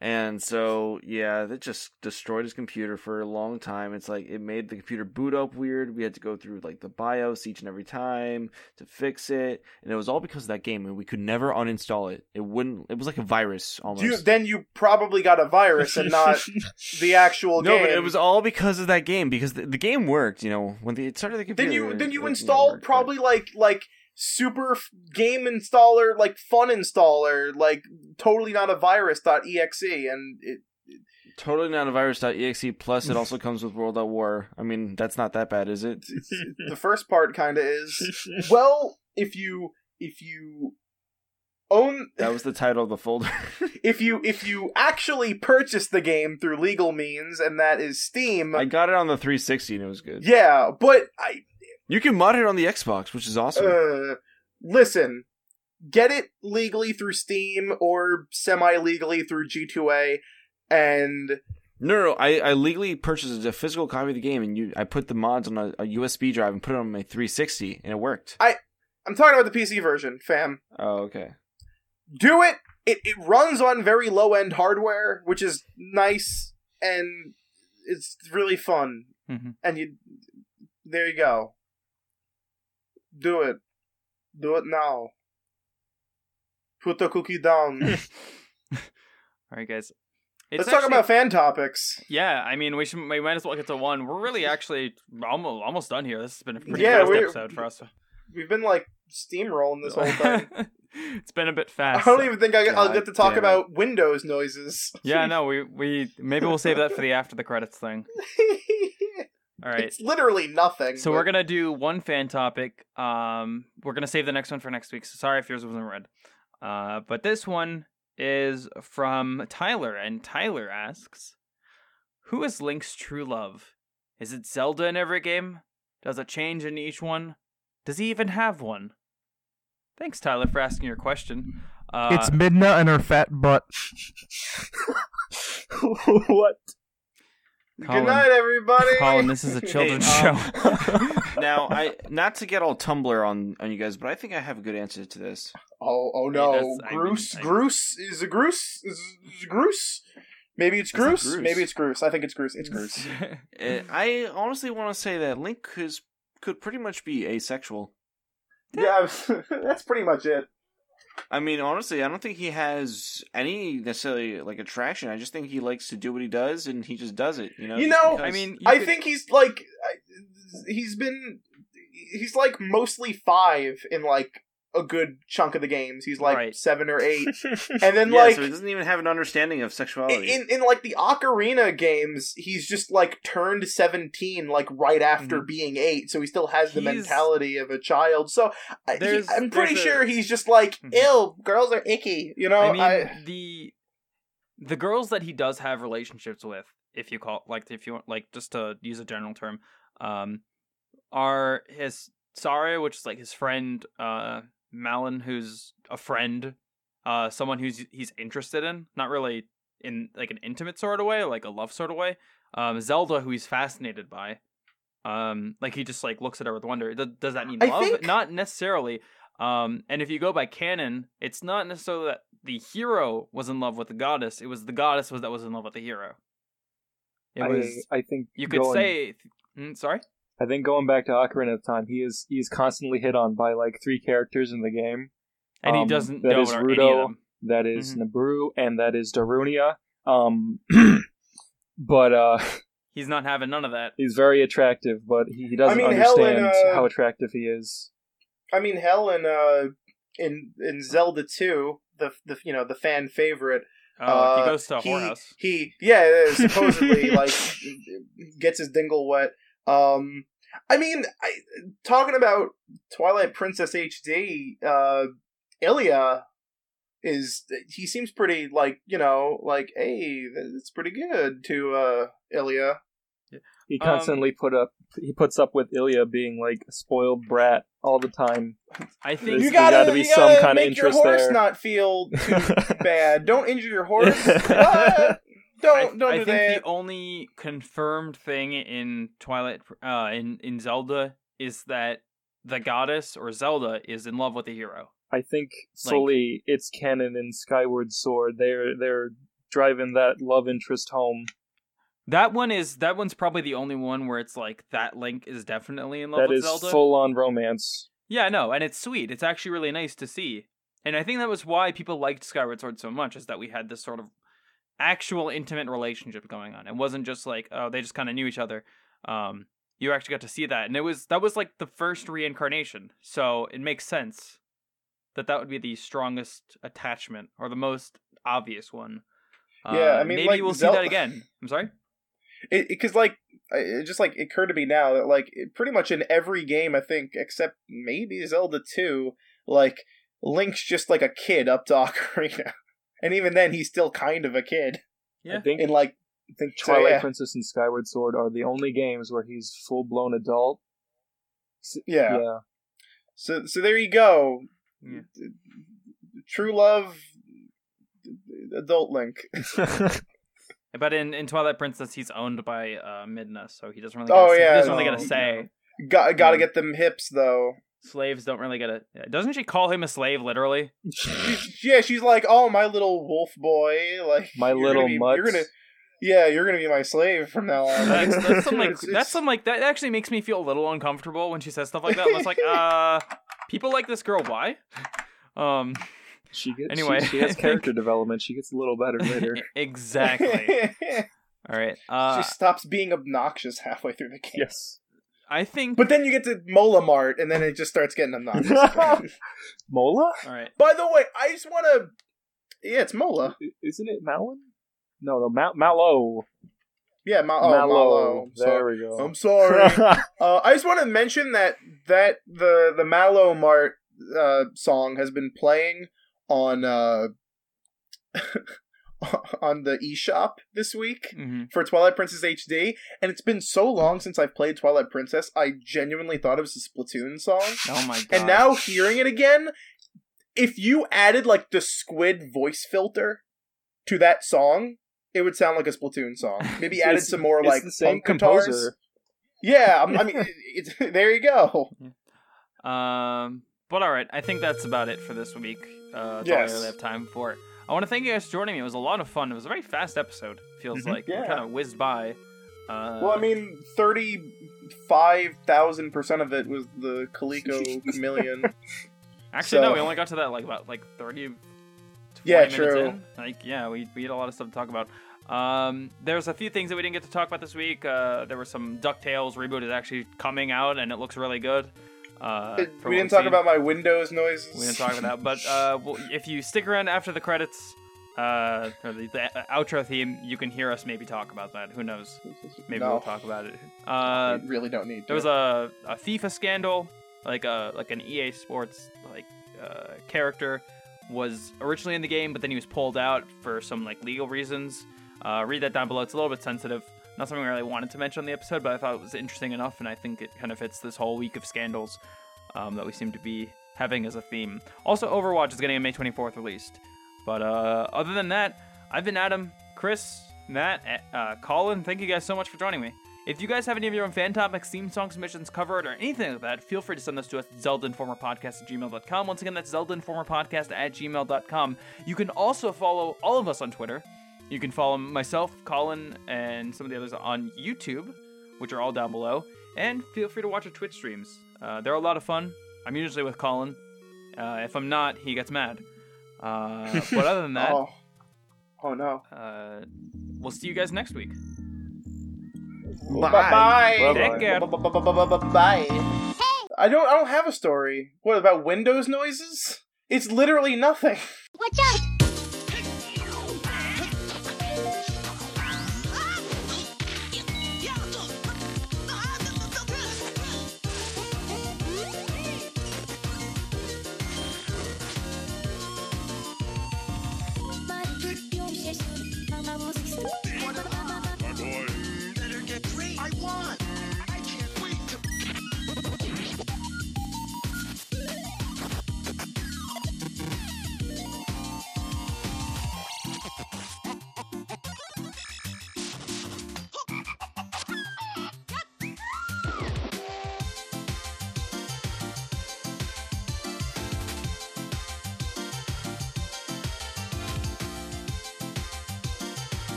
Speaker 3: And so, yeah, that just destroyed his computer for a long time. It's like it made the computer boot up weird. We had to go through like the BIOS each and every time to fix it, and it was all because of that game. And we could never uninstall it. It wouldn't. It was like a virus almost.
Speaker 4: You, then you probably got a virus and not the actual
Speaker 3: no,
Speaker 4: game.
Speaker 3: but it was all because of that game. Because the, the game worked. You know, when the, it started the computer.
Speaker 4: Then you then you installed
Speaker 3: worked, but-
Speaker 4: probably like like super f- game installer like fun installer like totally not a virus.exe and it
Speaker 3: Totally not a virus.exe. Plus, it also comes with World at War. I mean, that's not that bad, is it?
Speaker 4: the first part kind of is well if you if you own
Speaker 3: That was the title of the folder.
Speaker 4: if you if you actually purchase the game through legal means and that is steam
Speaker 3: I got it on the 360 and it was good.
Speaker 4: yeah but i
Speaker 3: You can mod it on the Xbox, which is awesome.
Speaker 4: uh, listen get it legally through steam or semi legally through g2a and
Speaker 3: no, no, no, I, I legally purchased a physical copy of the game, and you, I put the mods on a, a USB drive and put it on my 360, and it worked.
Speaker 4: I, I'm talking about the pc version fam
Speaker 3: oh, okay.
Speaker 4: do it. It it runs on very low end hardware, which is nice and it's really fun.
Speaker 2: Mhm.
Speaker 4: And you, there you go. Do it. Do it now. Put the cookie down.
Speaker 2: All right, guys. It's
Speaker 4: Let's talk about fan topics.
Speaker 2: Yeah, I mean, we should we might as well get to one. We're really actually almost almost done here. This has been a pretty
Speaker 4: Yeah,
Speaker 2: fast episode for us.
Speaker 4: We've been like steamrolling this whole thing.
Speaker 2: it's been a bit fast.
Speaker 4: I don't even think I, I'll get to talk
Speaker 3: damn
Speaker 4: about Windows noises.
Speaker 2: Yeah, no, we we maybe we'll save that for the after the credits thing. All right.
Speaker 4: It's literally nothing.
Speaker 2: So
Speaker 4: but-
Speaker 2: we're gonna do one fan topic. Um, we're gonna save the next one for next week. So sorry if yours wasn't read. Uh, but this one is from Tyler, and Tyler asks, "Who is Link's true love? Is it Zelda in every game? Does it change in each one? Does he even have one?" Thanks, Tyler, for asking your question. Uh,
Speaker 6: it's Midna and her fat butt.
Speaker 5: what?
Speaker 2: Colin.
Speaker 4: Good night, everybody.
Speaker 2: Colin, this is a children's
Speaker 3: um,
Speaker 2: show.
Speaker 3: now, I not to get all Tumblr on on you guys, but I think I have a good answer to this.
Speaker 4: Oh, oh
Speaker 2: It
Speaker 4: no,
Speaker 2: does- I mean,
Speaker 4: Groose,
Speaker 2: I-
Speaker 4: Groose is a Groose, is, is a Groose. Maybe it's
Speaker 3: It's
Speaker 4: Groose.
Speaker 3: Groose.
Speaker 4: Maybe it's Groose. I think it's Groose. It's Groose.
Speaker 3: Uh, I honestly want to say that Link is, could pretty much be asexual.
Speaker 4: yeah, that's pretty much it.
Speaker 3: I mean, honestly, I don't think he has any necessarily like attraction. I just think he likes to do what he does, and he just does it. You know.
Speaker 4: You know,
Speaker 3: because-
Speaker 2: I mean,
Speaker 4: I
Speaker 2: could-
Speaker 4: think he's like, he's been, he's like mostly five in like a good chunk of the games. He's like
Speaker 2: Right.
Speaker 4: seven or eight, and then
Speaker 3: yeah,
Speaker 4: like
Speaker 3: so he doesn't even have an understanding of sexuality.
Speaker 4: in in like the Ocarina games, he's just like turned seventeen like right after
Speaker 2: Mhm.
Speaker 4: being eight, so he still has the
Speaker 2: He's-
Speaker 4: mentality of a child. So I, he,
Speaker 2: There's-
Speaker 4: I'm pretty
Speaker 2: there's a-
Speaker 4: sure he's just like,
Speaker 2: Mhm.
Speaker 4: ill. Girls are icky, you know.
Speaker 2: I mean,
Speaker 4: I-
Speaker 2: the the girls that he does have relationships with, if you call like if you want like just to use a general term, um, are his Saria, which is like his friend, uh, Malon, who's a friend, uh, someone who's he's interested in, not really in like an intimate sort of way, like a love sort of way. Um, Zelda, who he's fascinated by, um, like he just like looks at her with wonder. Does, does that mean
Speaker 4: I
Speaker 2: love?
Speaker 4: think-
Speaker 2: Not necessarily. Um, and if you go by canon, it's not necessarily that the hero was in love with the goddess; it was the goddess was that was in love with the hero. It
Speaker 5: I,
Speaker 2: was.
Speaker 5: I think
Speaker 2: You could
Speaker 5: going,
Speaker 2: say. Mm, sorry.
Speaker 5: I think going back to Ocarina of Time, he is he is constantly hit on by like three characters in the game.
Speaker 2: And he
Speaker 5: Um,
Speaker 2: doesn't
Speaker 5: that
Speaker 2: know
Speaker 5: is
Speaker 2: what any
Speaker 5: Ruto.
Speaker 2: of them.
Speaker 5: That is
Speaker 2: Mhm.
Speaker 5: Nabooru and that is Darunia. Um, but uh,
Speaker 2: He's not having none of that.
Speaker 5: he's very attractive, but he, he doesn't
Speaker 4: mean, hell, in,
Speaker 5: understand
Speaker 4: uh,
Speaker 5: how attractive he is.
Speaker 4: I mean, hell, in uh, in in Zelda two, the the you know the fan favorite.
Speaker 2: Oh,
Speaker 4: Uh,
Speaker 2: he goes to a
Speaker 4: he,
Speaker 2: whorehouse.
Speaker 4: He yeah, supposedly like gets his dingle wet. Um, I mean, I talking about Twilight Princess HD. Uh, Ilia is he seems pretty like you know like hey that's pretty good to uh Ilia.
Speaker 5: He
Speaker 2: Um,
Speaker 5: constantly put up he puts up with Ilia being like a spoiled brat all the time.
Speaker 2: I think
Speaker 5: There's-
Speaker 4: You
Speaker 5: there
Speaker 4: gotta,
Speaker 5: gotta be
Speaker 4: you
Speaker 5: some
Speaker 4: gotta
Speaker 5: kinda
Speaker 4: make your
Speaker 5: interest
Speaker 4: horse
Speaker 5: there.
Speaker 4: not feel too bad. Don't injure your horse. What? Don't
Speaker 2: I,
Speaker 4: don't
Speaker 2: I
Speaker 4: do
Speaker 2: think
Speaker 4: that.
Speaker 2: the only confirmed thing in Twilight, uh, in in Zelda, is that the goddess or Zelda is in love with the hero.
Speaker 5: I think fully it's canon in Skyward Sword. They're they're driving that love interest home.
Speaker 2: That one is that one's probably the only one where it's like that Link is definitely in love
Speaker 5: That
Speaker 2: with
Speaker 5: is
Speaker 2: Zelda.
Speaker 5: full on romance.
Speaker 2: Yeah, no, and it's sweet. It's actually really nice to see. And I think that was why people liked Skyward Sword so much, is that we had this sort of actual intimate relationship going on. It wasn't just like, oh, they just kind of knew each other. Um, you actually got to see that. And it was that was like the first reincarnation. So it makes sense that that would be the strongest attachment or the most obvious one.
Speaker 4: Yeah,
Speaker 2: Uh,
Speaker 4: I mean,
Speaker 2: maybe
Speaker 4: like,
Speaker 2: we'll see that again. I'm sorry.
Speaker 4: It because like it just like occurred to me now that like pretty much in every game I think except maybe Zelda two, like Link's just like a kid up to Ocarina, and even then he's still kind of a kid.
Speaker 2: Yeah.
Speaker 5: I think
Speaker 4: In like
Speaker 5: I think
Speaker 4: So,
Speaker 5: Twilight
Speaker 4: yeah.
Speaker 5: Princess and Skyward Sword are the only games where he's full blown adult. S-
Speaker 4: yeah.
Speaker 5: Yeah.
Speaker 4: So so there you go.
Speaker 2: Yeah.
Speaker 4: True love, adult Link.
Speaker 2: But in, in Twilight Princess, he's owned by uh, Midna, so he doesn't really.
Speaker 4: Oh,
Speaker 2: Get a say.
Speaker 4: yeah,
Speaker 2: he doesn't really get a say.
Speaker 4: Got got to
Speaker 2: Yeah.
Speaker 4: get them hips though.
Speaker 2: Slaves don't really get a. Doesn't she call him a slave literally?
Speaker 4: She's- yeah, she's like, "Oh, my little wolf boy, like
Speaker 5: My little
Speaker 4: gonna be,
Speaker 5: mutts.
Speaker 4: You're gonna, yeah, you're gonna be my slave from now on."
Speaker 2: That's,
Speaker 4: It's-
Speaker 2: that's some like
Speaker 4: it's-
Speaker 2: that's some like that actually makes me feel a little uncomfortable when she says stuff like that. It's like, uh, people like this girl. Why? Um.
Speaker 5: She gets
Speaker 2: Anyway,
Speaker 5: she, she
Speaker 2: I
Speaker 5: has character development. She gets a little better later.
Speaker 2: exactly. All right. Uh,
Speaker 4: she stops being obnoxious halfway through the game.
Speaker 5: yes.
Speaker 2: I think.
Speaker 4: But then you get to Mola Mart, and then it just starts getting obnoxious.
Speaker 5: Mola?
Speaker 2: all right.
Speaker 4: By the way, I just want to. Yeah, it's Mola.
Speaker 5: Isn't it Malin? No, no, Ma- Mallow.
Speaker 4: Yeah, Ma- oh,
Speaker 5: Mallow.
Speaker 4: Mallow.
Speaker 5: There
Speaker 4: sorry.
Speaker 5: we go.
Speaker 4: I'm sorry. uh, I just want to mention that that the the Malo Mart uh, song has been playing on uh, on the eShop this week
Speaker 2: hmm
Speaker 4: for Twilight Princess HD, and it's been so long since I've played Twilight Princess. I genuinely thought it was a Splatoon song,
Speaker 2: Oh my god.
Speaker 4: and now hearing it again, if you added like the squid voice filter to that song. It would sound like a Splatoon song. Maybe added some more like punk guitars.
Speaker 5: composer.
Speaker 4: Yeah, I'm- I mean, it's, there you go.
Speaker 2: Um, but all right, I think that's about it for this week. Uh, that's
Speaker 4: Yes.
Speaker 2: all I really have time for. I want to thank you guys for joining me. It was a lot of fun. It was a very fast episode. Feels
Speaker 5: Mhm.
Speaker 2: like
Speaker 4: Yeah.
Speaker 2: kind of whizzed by. Uh,
Speaker 4: Well, I mean, thirty-five thousand percent of it was the Coleco Chameleon.
Speaker 2: actually, no, we only got to that like about like thirty. 20
Speaker 4: Yeah,
Speaker 2: minutes
Speaker 4: true.
Speaker 2: In. Like, yeah, we we had a lot of stuff to talk about. Um, there's a few things that we didn't get to talk about this week. Uh, there was some Ducktales reboot is actually coming out, and it looks really good. Uh,
Speaker 4: we didn't talk
Speaker 2: seen.
Speaker 4: about my Windows noises.
Speaker 2: We didn't talk about that, but uh, well, if you stick around after the credits, uh, or the, the outro theme, you can hear us maybe talk about that. Who knows? Maybe
Speaker 4: no,
Speaker 2: we'll talk about it. Uh,
Speaker 4: we really don't need. To.
Speaker 2: there was a, a FIFA scandal, like a like an EA Sports like uh, character was originally in the game, but then he was pulled out for some like legal reasons. Uh, read that down below. It's a little bit sensitive. Not something I really wanted to mention on the episode, but I thought it was interesting enough, and I think it kind of fits this whole week of scandals um, that we seem to be having as a theme. Also, Overwatch is getting a May 24th released. But uh, other than that, I've been Adam, Chris, Matt, uh, Colin. Thank you guys so much for joining me. If you guys have any of your own fan topics, theme song submissions, covered, or anything like that, feel free to send those to us at zeldinformerpodcast at gmail.com. Once again, that's zeldinformerpodcast at gmail.com. You can also follow all of us on Twitter. You can follow myself, Colin, and some of the others on YouTube, which are all down below. And feel free to watch our Twitch streams. Uh, they're a lot of fun. I'm usually with Colin. Uh, if I'm not, he gets mad. Uh, but other than that,
Speaker 4: Oh. oh no.
Speaker 2: uh, we'll see you guys next week.
Speaker 4: Bye.
Speaker 5: Bye-bye.
Speaker 2: Take care.
Speaker 4: Bye. I don't. I don't have a story. What about Windows noises? It's literally nothing.
Speaker 7: Watch out!